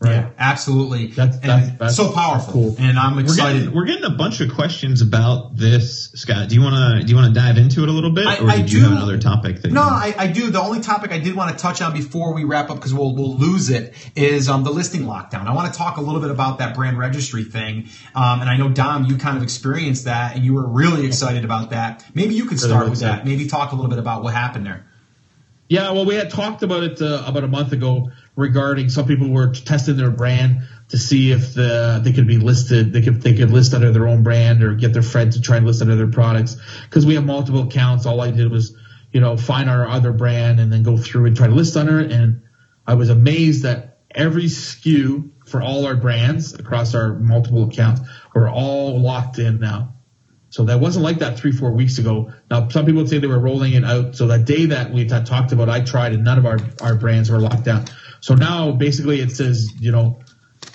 Right. Yeah, absolutely. That's, that's, that's so powerful. Cool. And I'm excited. We're getting, we're getting, a bunch of questions about this, Scott. Do you want to do you want to dive into it a little bit, I, or I do, you have another topic? That no, I, I, do. The only topic I did want to touch on before we wrap up, because we'll we'll lose it, is um, the listing lockdown. I want to talk a little bit about that brand registry thing. Um, and I know Dom, you kind of experienced that, and you were really excited about that. Maybe you could start with that. Maybe talk a little bit about what happened there. Yeah, well, we had talked about it uh, about a month ago regarding some people were testing their brand to see if the, they could be listed. They could they could list under their own brand or get their friend to try and list under their products because we have multiple accounts. All I did was you know find our other brand and then go through and try to list under it. And I was amazed that every SKU for all our brands across our multiple accounts are all locked in now. So that wasn't like that three, four weeks ago. Now, some people say they were rolling it out. So that day that we talked about, I tried and none of our, our brands were locked down. So now basically it says, you know,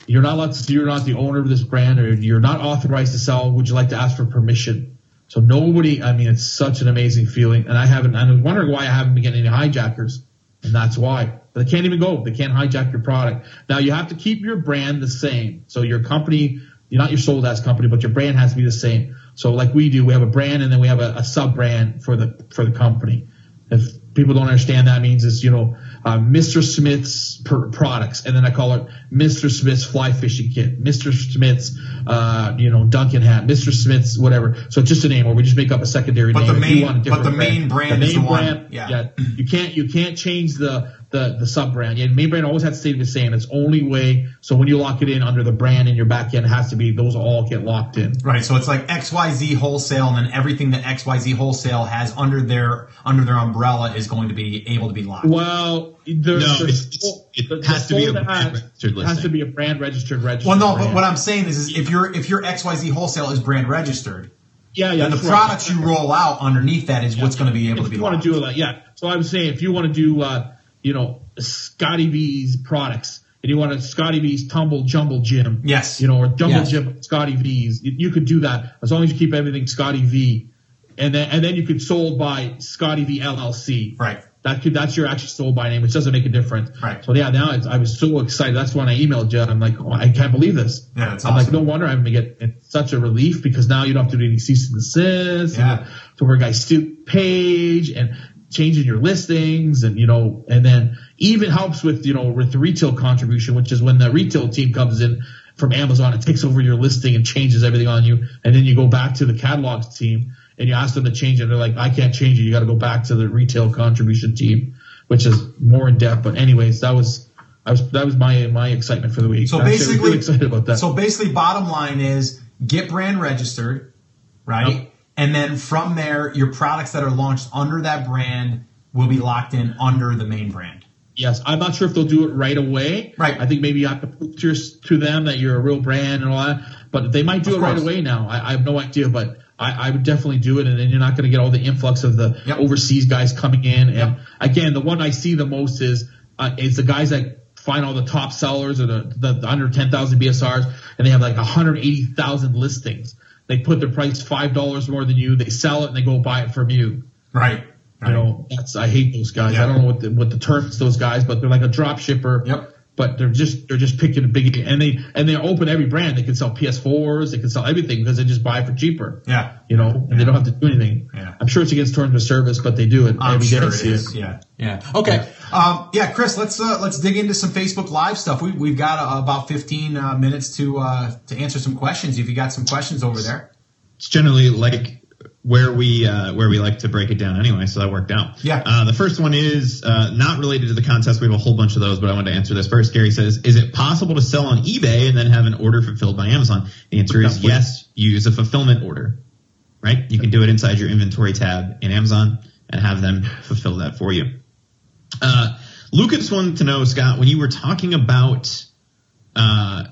you're not allowed to, you're not the owner of this brand or you're not authorized to sell. Would you like to ask for permission? So nobody, I mean, it's such an amazing feeling. And I haven't, I'm wondering why I haven't been getting any hijackers. And that's why. But they can't even go. They can't hijack your product. Now you have to keep your brand the same. So your company, you're not your sold as company, but your brand has to be the same. So like we do, we have a brand and then we have a, a sub brand for the for the company. If people don't understand that means is you know uh, Mr. Smith's per- products, and then I call it Mr. Smith's fly fishing kit, Mr. Smith's uh, you know Duncan hat, Mr. Smith's whatever. So it's just a name, or we just make up a secondary But name. the main- you want a but the main brand the is main the one- brand, yeah. you can't you can't change the the the sub brand. Yeah, main brand always has to stay the same. It's only way. So when you lock it in under the brand in your back end, it has to be those all get locked in. Right, so it's like XYZ wholesale, and then everything that XYZ wholesale has under their under their umbrella is going to be able to be locked. Well, the, No, the- it's- it's- it the- the has to be a brand hat registered Has to be a brand registered registered. Well, no, but what I'm saying is, is if your if your XYZ wholesale is brand registered, yeah, yeah, then the that's right. products you roll out underneath that is what's going to be able if to be you want locked. to do it like yeah so i was saying if you want to do uh you know scotty v's products and you want a scotty v's tumble jumble gym Yes. you know or jumble Yes. gym scotty v's you, you could do that as long as you keep everything scotty v and then and then you could sold by scotty v llc Right. that could that's your actual sold by name which doesn't make a difference Right. so yeah now it's, i was so excited that's when i emailed you i'm like oh, i can't believe this Yeah, that's i'm awesome. like no wonder i'm gonna get it's such a relief because now you don't have to do any cease and desist Yeah. and to where guys steal page and changing your listings and you know and then even helps with you know with the retail contribution which is when the retail team comes in from amazon and takes over your listing and changes everything on you and then you go back to the catalogs team and you ask them to change it they're like i can't change it you got to go back to the retail contribution team which is more in depth but anyways that was I was that was my my excitement for the week. So Actually, I was basically, really excited about that. So basically, bottom line is get brand registered, right? Yep. And then from there, your products that are launched under that brand will be locked in under the main brand. Yes, I'm not sure if they'll do it right away. Right. I think maybe you have to prove to, to them that you're a real brand and all that. But they might do Of it right away now. I, I have no idea, but I, I would definitely do it, and then you're not going to get all the influx of the Yep. overseas guys coming in. And Yep. again, the one I see the most is uh, is the guys that find all the top sellers or the, the, the under 10,000 BSRs, and they have like 180,000 listings. They put their price five dollars more than you. They sell it and they go buy it from you. Right. You know, that's I hate those guys. Yeah. I don't know what the, what the term is those guys, but they're like a drop shipper. Yep. But they're just they're just picking a big and they and they open every brand. They can sell PS4s, they can sell everything because they just buy for cheaper. Yeah. You know, and they don't have to do anything. Yeah. I'm sure it's against terms of service, but they do it I'm every day. sure I it. Yeah, yeah. Okay. Um, yeah, Chris, let's uh, let's dig into some Facebook Live stuff. We, we've got uh, about 15 uh, minutes to uh, to answer some questions. If you got some questions over there, it's generally like where we uh, where we like to break it down anyway, so that worked out. Yeah. Uh, the first one is uh, not related to the contest. We have a whole bunch of those, but I wanted to answer this first. Gary says, "Is it possible to sell on eBay and then have an order fulfilled by Amazon?" The answer is Definitely. yes. Use a fulfillment order. Right? You can do it inside your inventory tab in Amazon and have them fulfill that for you. Uh, Lucas wanted to know, Scott, when you were talking about uh,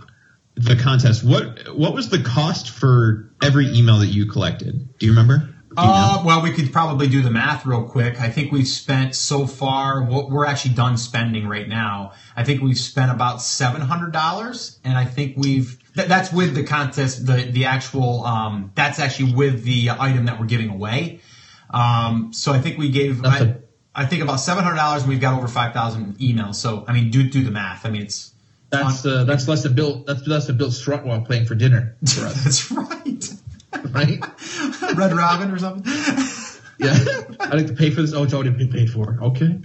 the contest, what what was the cost for every email that you collected? Do you remember? Do you uh, well, we could probably do the math real quick. I think we've spent so far. We're we're actually done spending right now. I think we've spent about seven hundred dollars, and I think we've th- that's with the contest, the the actual. Um, that's actually with the item that we're giving away. Um, so I think we gave. That's I, a- I think about seven hundred dollars, and we've got over five thousand emails. So I mean, do do the math. I mean, it's That's uh, that's less than Bill. That's less than Bill while playing for dinner for us, that's right. right? Red Robin or something. Yeah, I like to pay for this. Oh, it's already been paid for. Okay.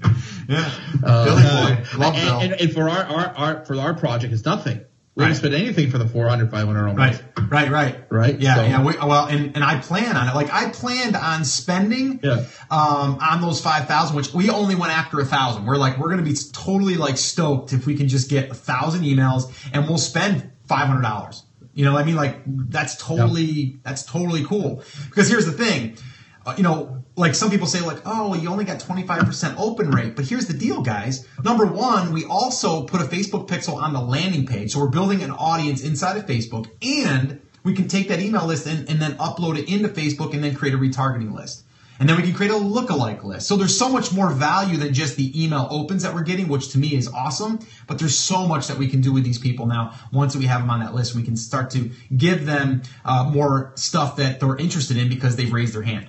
Yeah, Uh, Billy Boy, love Bill. and, and, and for our, our, our for our project, it's nothing. We Right. haven't spent anything for the 400, 500 almost. Right, right, right, Right, Yeah, so- yeah. We, well, and, and I plan on it. Like I planned on spending Yeah. um, on those five thousand, which we only went after a thousand. We're like, we're gonna be totally like stoked if we can just get a thousand emails, and we'll spend five hundred dollars. You know, what I mean, like that's totally that's totally cool. Because here's the thing. Uh, you know, like some people say, like, oh, you only got 25% open rate. But here's the deal, guys. Number one, we also put a Facebook pixel on the landing page. So we're building an audience inside of Facebook. And we can take that email list and, and then upload it into Facebook and then create a retargeting list. And then we can create a lookalike list. So there's so much more value than just the email opens that we're getting, which to me is awesome. But there's so much that we can do with these people now. Once we have them on that list, we can start to give them uh, more stuff that they're interested in because they've raised their hand.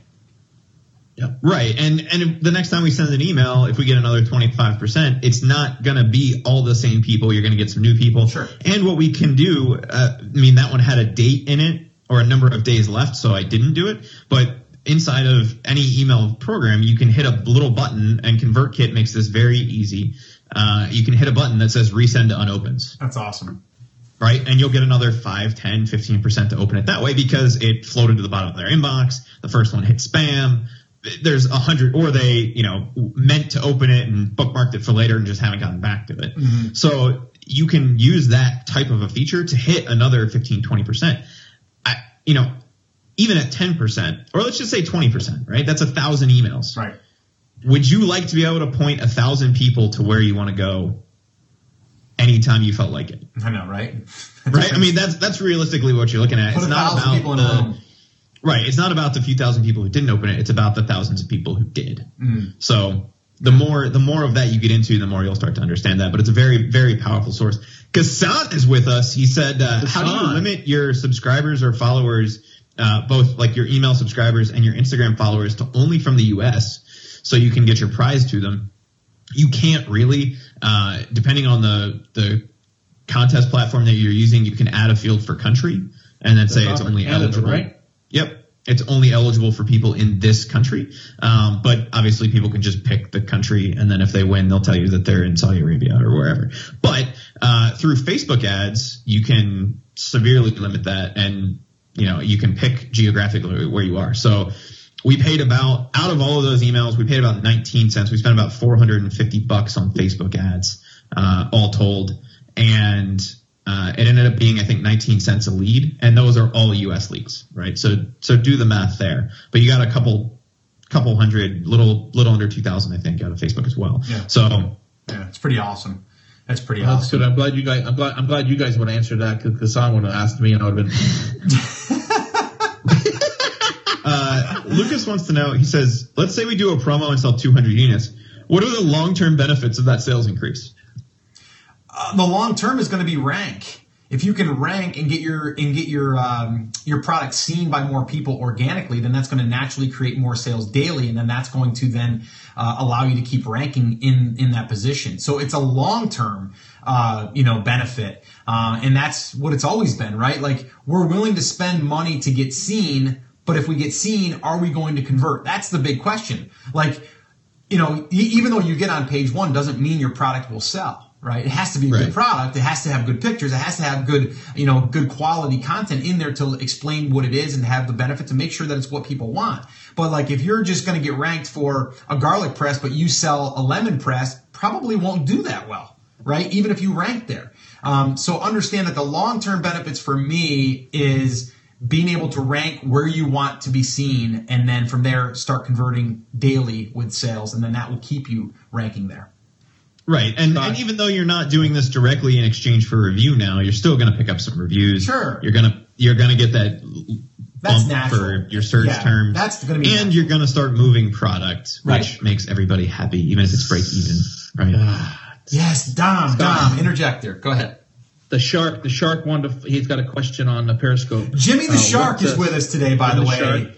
Yep. Right. And and the next time we send an email, if we get another 25%, it's not going to be all the same people. You're going to get some new people. Sure. And what we can do, uh, I mean, that one had a date in it or a number of days left, so I didn't do it. But inside of any email program, you can hit a little button, and ConvertKit makes this very easy. Uh, you can hit a button that says resend to unopens That's awesome. right? And you'll get another 5, 10, 15% to open it that way because it floated to the bottom of their inbox. The first one hit spam. There's a hundred, or they, you know, meant to open it and bookmarked it for later and just haven't gotten back to it. Mm-hmm. So you can use that type of a feature to hit another 15, 20%. I, you know, even at 10%, or let's just say 20%, right? That's a thousand emails. Right. Would you like to be able to point a thousand people to where you want to go anytime you felt like it? I know, right? right? I mean, that's that's realistically what you're looking at. Put it's not about people in a the, room. Right. It's not about the few thousand people who didn't open it. It's about the thousands of people who did. Mm. So the more the more of that you get into, the more you'll start to understand that. But it's a very very powerful source. Kassan is with us. He said, uh, "How do you limit your subscribers or followers, uh, both like your email subscribers and your Instagram followers, to only from the U.S. so you can get your prize to them?" You can't really, uh, depending on the the contest platform that you're using, you can add a field for country and then say it's only eligible. right? Yep. It's only eligible for people in this country. Um, but obviously people can just pick the country and then if they win, they'll tell you that they're in Saudi Arabia or wherever. But, uh, through Facebook ads, you can severely limit that and, you know, you can pick geographically where you are. So we paid about, out of all of those emails, we paid about 19 cents. We spent about 450 bucks on Facebook ads, uh, all told. And, uh, it ended up being, I think, 19 cents a lead, and those are all U.S. leagues, right? So, so do the math there. But you got a couple, couple hundred, little, little under 2,000, I think, out of Facebook as well. Yeah. So, Yeah, it's pretty awesome. That's pretty That's awesome. good. I'm glad you guys. I'm glad. I'm glad you guys would answer that because Hassan would have asked me, and I would have been. uh, Lucas wants to know. He says, "Let's say we do a promo and sell 200 units. What are the long-term benefits of that sales increase?" Uh, the long term is going to be rank. If you can rank and get your and get your um, your product seen by more people organically, then that's going to naturally create more sales daily, and then that's going to then uh, allow you to keep ranking in in that position. So it's a long term, uh, you know, benefit, uh, and that's what it's always been, right? Like we're willing to spend money to get seen, but if we get seen, are we going to convert? That's the big question. Like you know, even though you get on page one doesn't mean your product will sell, right? It has to be a Right. good product. It has to have good pictures. It has to have good, you know, good quality content in there to explain what it is and have the benefit to make sure that it's what people want. But like if you're just going to get ranked for a garlic press, but you sell a lemon press, probably won't do that well, right? Even if you rank there. Um, so understand that the long-term benefits for me is being able to rank where you want to be seen and then from there start converting daily with sales and then that will keep you ranking there Right, and, Got and even though you're not doing this directly in exchange for review now, you're still going to pick up some reviews. Sure. you're gonna you're gonna get that That's bump natural. for your search Yeah, terms. that's gonna be and natural. you're gonna start moving product, which makes everybody happy, even if it's break even. Right. yes dom Scott. dom there. go ahead The shark. The shark wanted. To, he's got a question on the Periscope. jimmy the Uh, shark is uh, with us today by the Jimmy way Shark.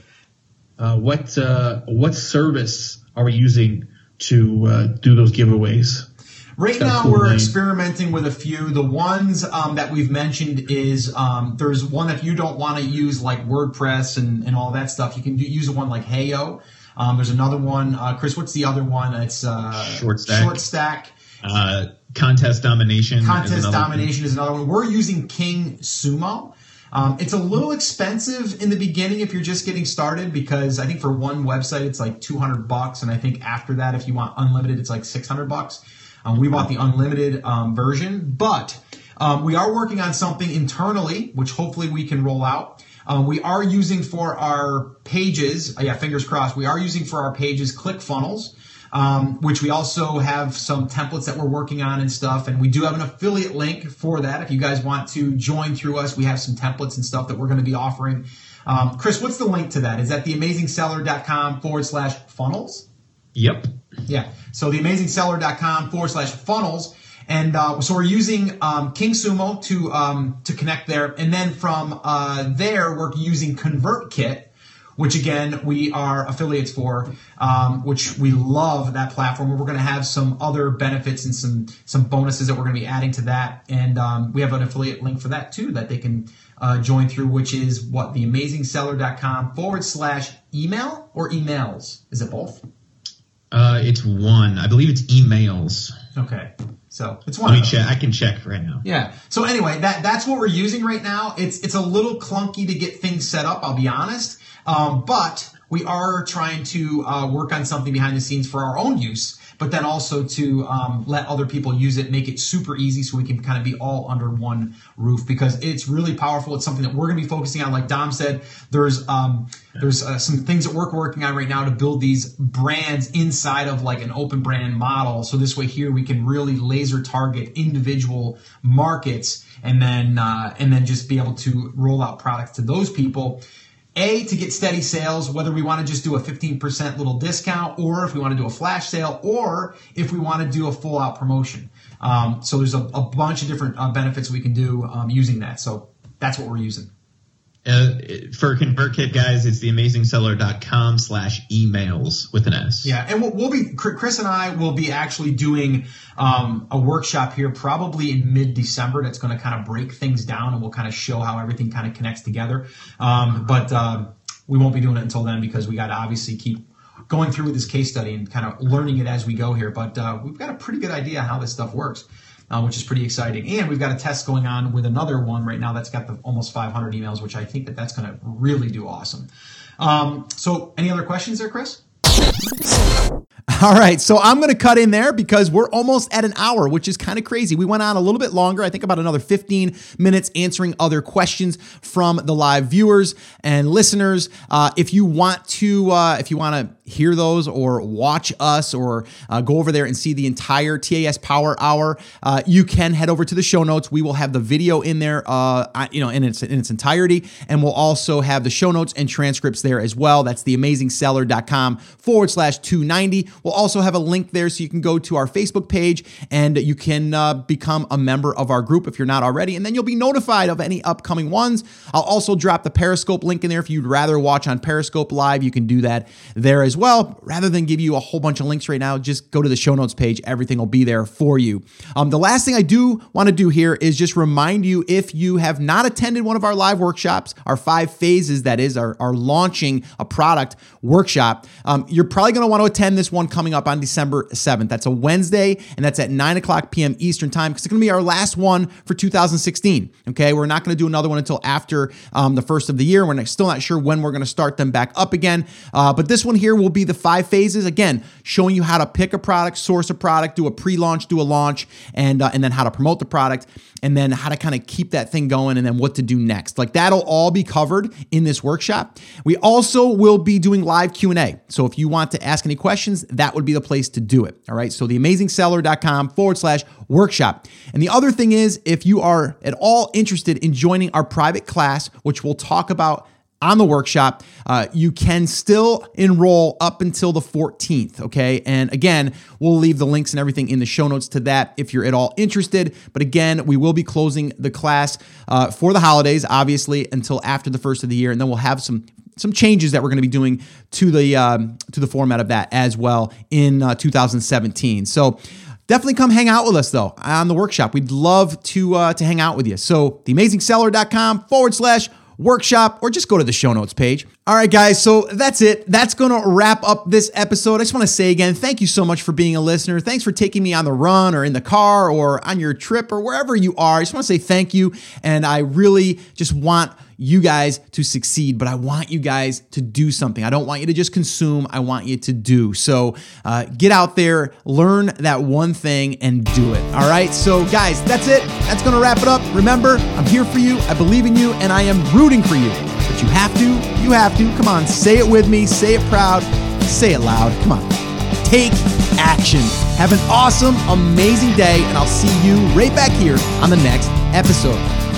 Uh, what uh, what service are we using to uh, do those giveaways? Right now, we're experimenting with a few. The ones um, that we've mentioned is um, there's one if you don't want to use like WordPress and, and all that stuff, you can do, use a one like Heyo. Um, there's another one, uh, Chris. What's the other one? It's uh, Short Stack. Short Stack. Uh, contest domination. is Contest one. domination is another one. We're using King Sumo. Um, it's a little expensive in the beginning if you're just getting started because I think for one website it's like 200 bucks, and I think after that, if you want unlimited, it's like 600 bucks. Um, we bought the unlimited um, version, but um, we are working on something internally, which hopefully we can roll out. Um, we are using for our pages, uh, yeah, fingers crossed. We are using for our pages ClickFunnels um, which we also have some templates that we're working on and stuff. And we do have an affiliate link for that. If you guys want to join through us, we have some templates and stuff that we're going to be offering. Um, Chris, what's the link to that? Is that theamazingseller.com forward slash funnels? Yep. Yeah. So theamazingseller.com forward slash funnels. And uh, so we're using um, King Sumo to um, to connect there, and then from uh, there we're using ConvertKit, which again we are affiliates for, um, which we love that platform. We're going to have some other benefits and some some bonuses that we're going to be adding to that, and um, we have an affiliate link for that too that they can uh, join through, which is what theamazingseller.com forward slash email or emails. Is it both? Uh, it's one. I believe it's emails. Okay. So it's one. Let me check. I can check right now. Yeah. So anyway, that that's what we're using right now. It's it's a little clunky to get things set up. I'll be honest, um, but we are trying to uh, work on something behind the scenes for our own use but then also to um, let other people use it, make it super easy so we can kind of be all under one roof because it's really powerful. It's something that we're going to be focusing on. Like Dom said, there's um, there's uh, some things that we're working on right now to build these brands inside of like an open brand model. So this way here we can really laser target individual markets and then uh, and then just be able to roll out products to those people a, to get steady sales, whether we want to just do a 15% little discount, or if we want to do a flash sale, or if we want to do a full out promotion. Um, so there's a, a, bunch of different uh, benefits we can do um, using that. So that's what we're using. Uh, for ConvertKit guys, it's theamazingseller.com slash emails with an S. Yeah, and we'll, we'll, be Chris and I will be actually doing um, a workshop here probably in mid December that's going to kind of break things down and we'll kind of show how everything kind of connects together. Um, but uh, we won't be doing it until then because we got to obviously keep going through with this case study and kind of learning it as we go here. But uh, we've got a pretty good idea how this stuff works uh, which is pretty exciting. And we've got a test going on with another one right now that's got the almost 500 emails, which I think that that's going to really do awesome. Um, so, any other questions there, Chris? All right, so I'm going to cut in there because we're almost at an hour, which is kind of crazy. We went on a little bit longer, I think about another 15 minutes answering other questions from the live viewers and listeners. Uh, if you want to, uh, if you want to hear those or watch us or uh, go over there and see the entire TAS Power Hour, uh, you can head over to the show notes. We will have the video in there, uh, you know, in its in its entirety, and we'll also have the show notes and transcripts there as well. That's theamazingseller.com forward slash 290. We'll also have a link there so you can go to our Facebook page and you can uh, become a member of our group if you're not already. And then you'll be notified of any upcoming ones. I'll also drop the Periscope link in there. If you'd rather watch on Periscope Live, you can do that there as well. Rather than give you a whole bunch of links right now, just go to the show notes page. Everything will be there for you. Um, the last thing I do want to do here is just remind you if you have not attended one of our live workshops, our five phases, that is, our, our launching a product workshop, um, you're probably going to want to attend this one coming up on December 7th. That's a Wednesday, and that's at 9 o'clock p.m. Eastern Time because it's going to be our last one for 2016. Okay, we're not going to do another one until after um, the first of the year. We're still not sure when we're going to start them back up again. Uh, but this one here will be the five phases again, showing you how to pick a product, source a product, do a pre-launch, do a launch, and uh, and then how to promote the product and then how to kind of keep that thing going and then what to do next. Like that'll all be covered in this workshop. We also will be doing live Q&A. So if you want to ask any questions, that would be the place to do it. All right. So theamazingseller.com forward slash workshop. And the other thing is, if you are at all interested in joining our private class, which we'll talk about on the workshop. Uh, you can still enroll up until the 14th, okay? And again, we'll leave the links and everything in the show notes to that if you're at all interested. But again, we will be closing the class uh, for the holidays, obviously, until after the first of the year, and then we'll have some some changes that we're going to be doing to the um, to the format of that as well in uh, 2017. So definitely come hang out with us though on the workshop. We'd love to uh, to hang out with you. So theamazingseller.com forward slash workshop, or just go to the show notes page. All right, guys, so that's it. That's going to wrap up this episode. I just want to say again, thank you so much for being a listener. Thanks for taking me on the run or in the car or on your trip or wherever you are. I just want to say thank you. And I really just want you guys to succeed, but I want you guys to do something. I don't want you to just consume, I want you to do. So uh, get out there, learn that one thing, and do it. All right. So, guys, that's it. That's going to wrap it up. Remember, I'm here for you, I believe in you, and I am rooting for you. But you have to, you have to. Come on, say it with me, say it proud, say it loud. Come on. Take action. Have an awesome, amazing day, and I'll see you right back here on the next episode.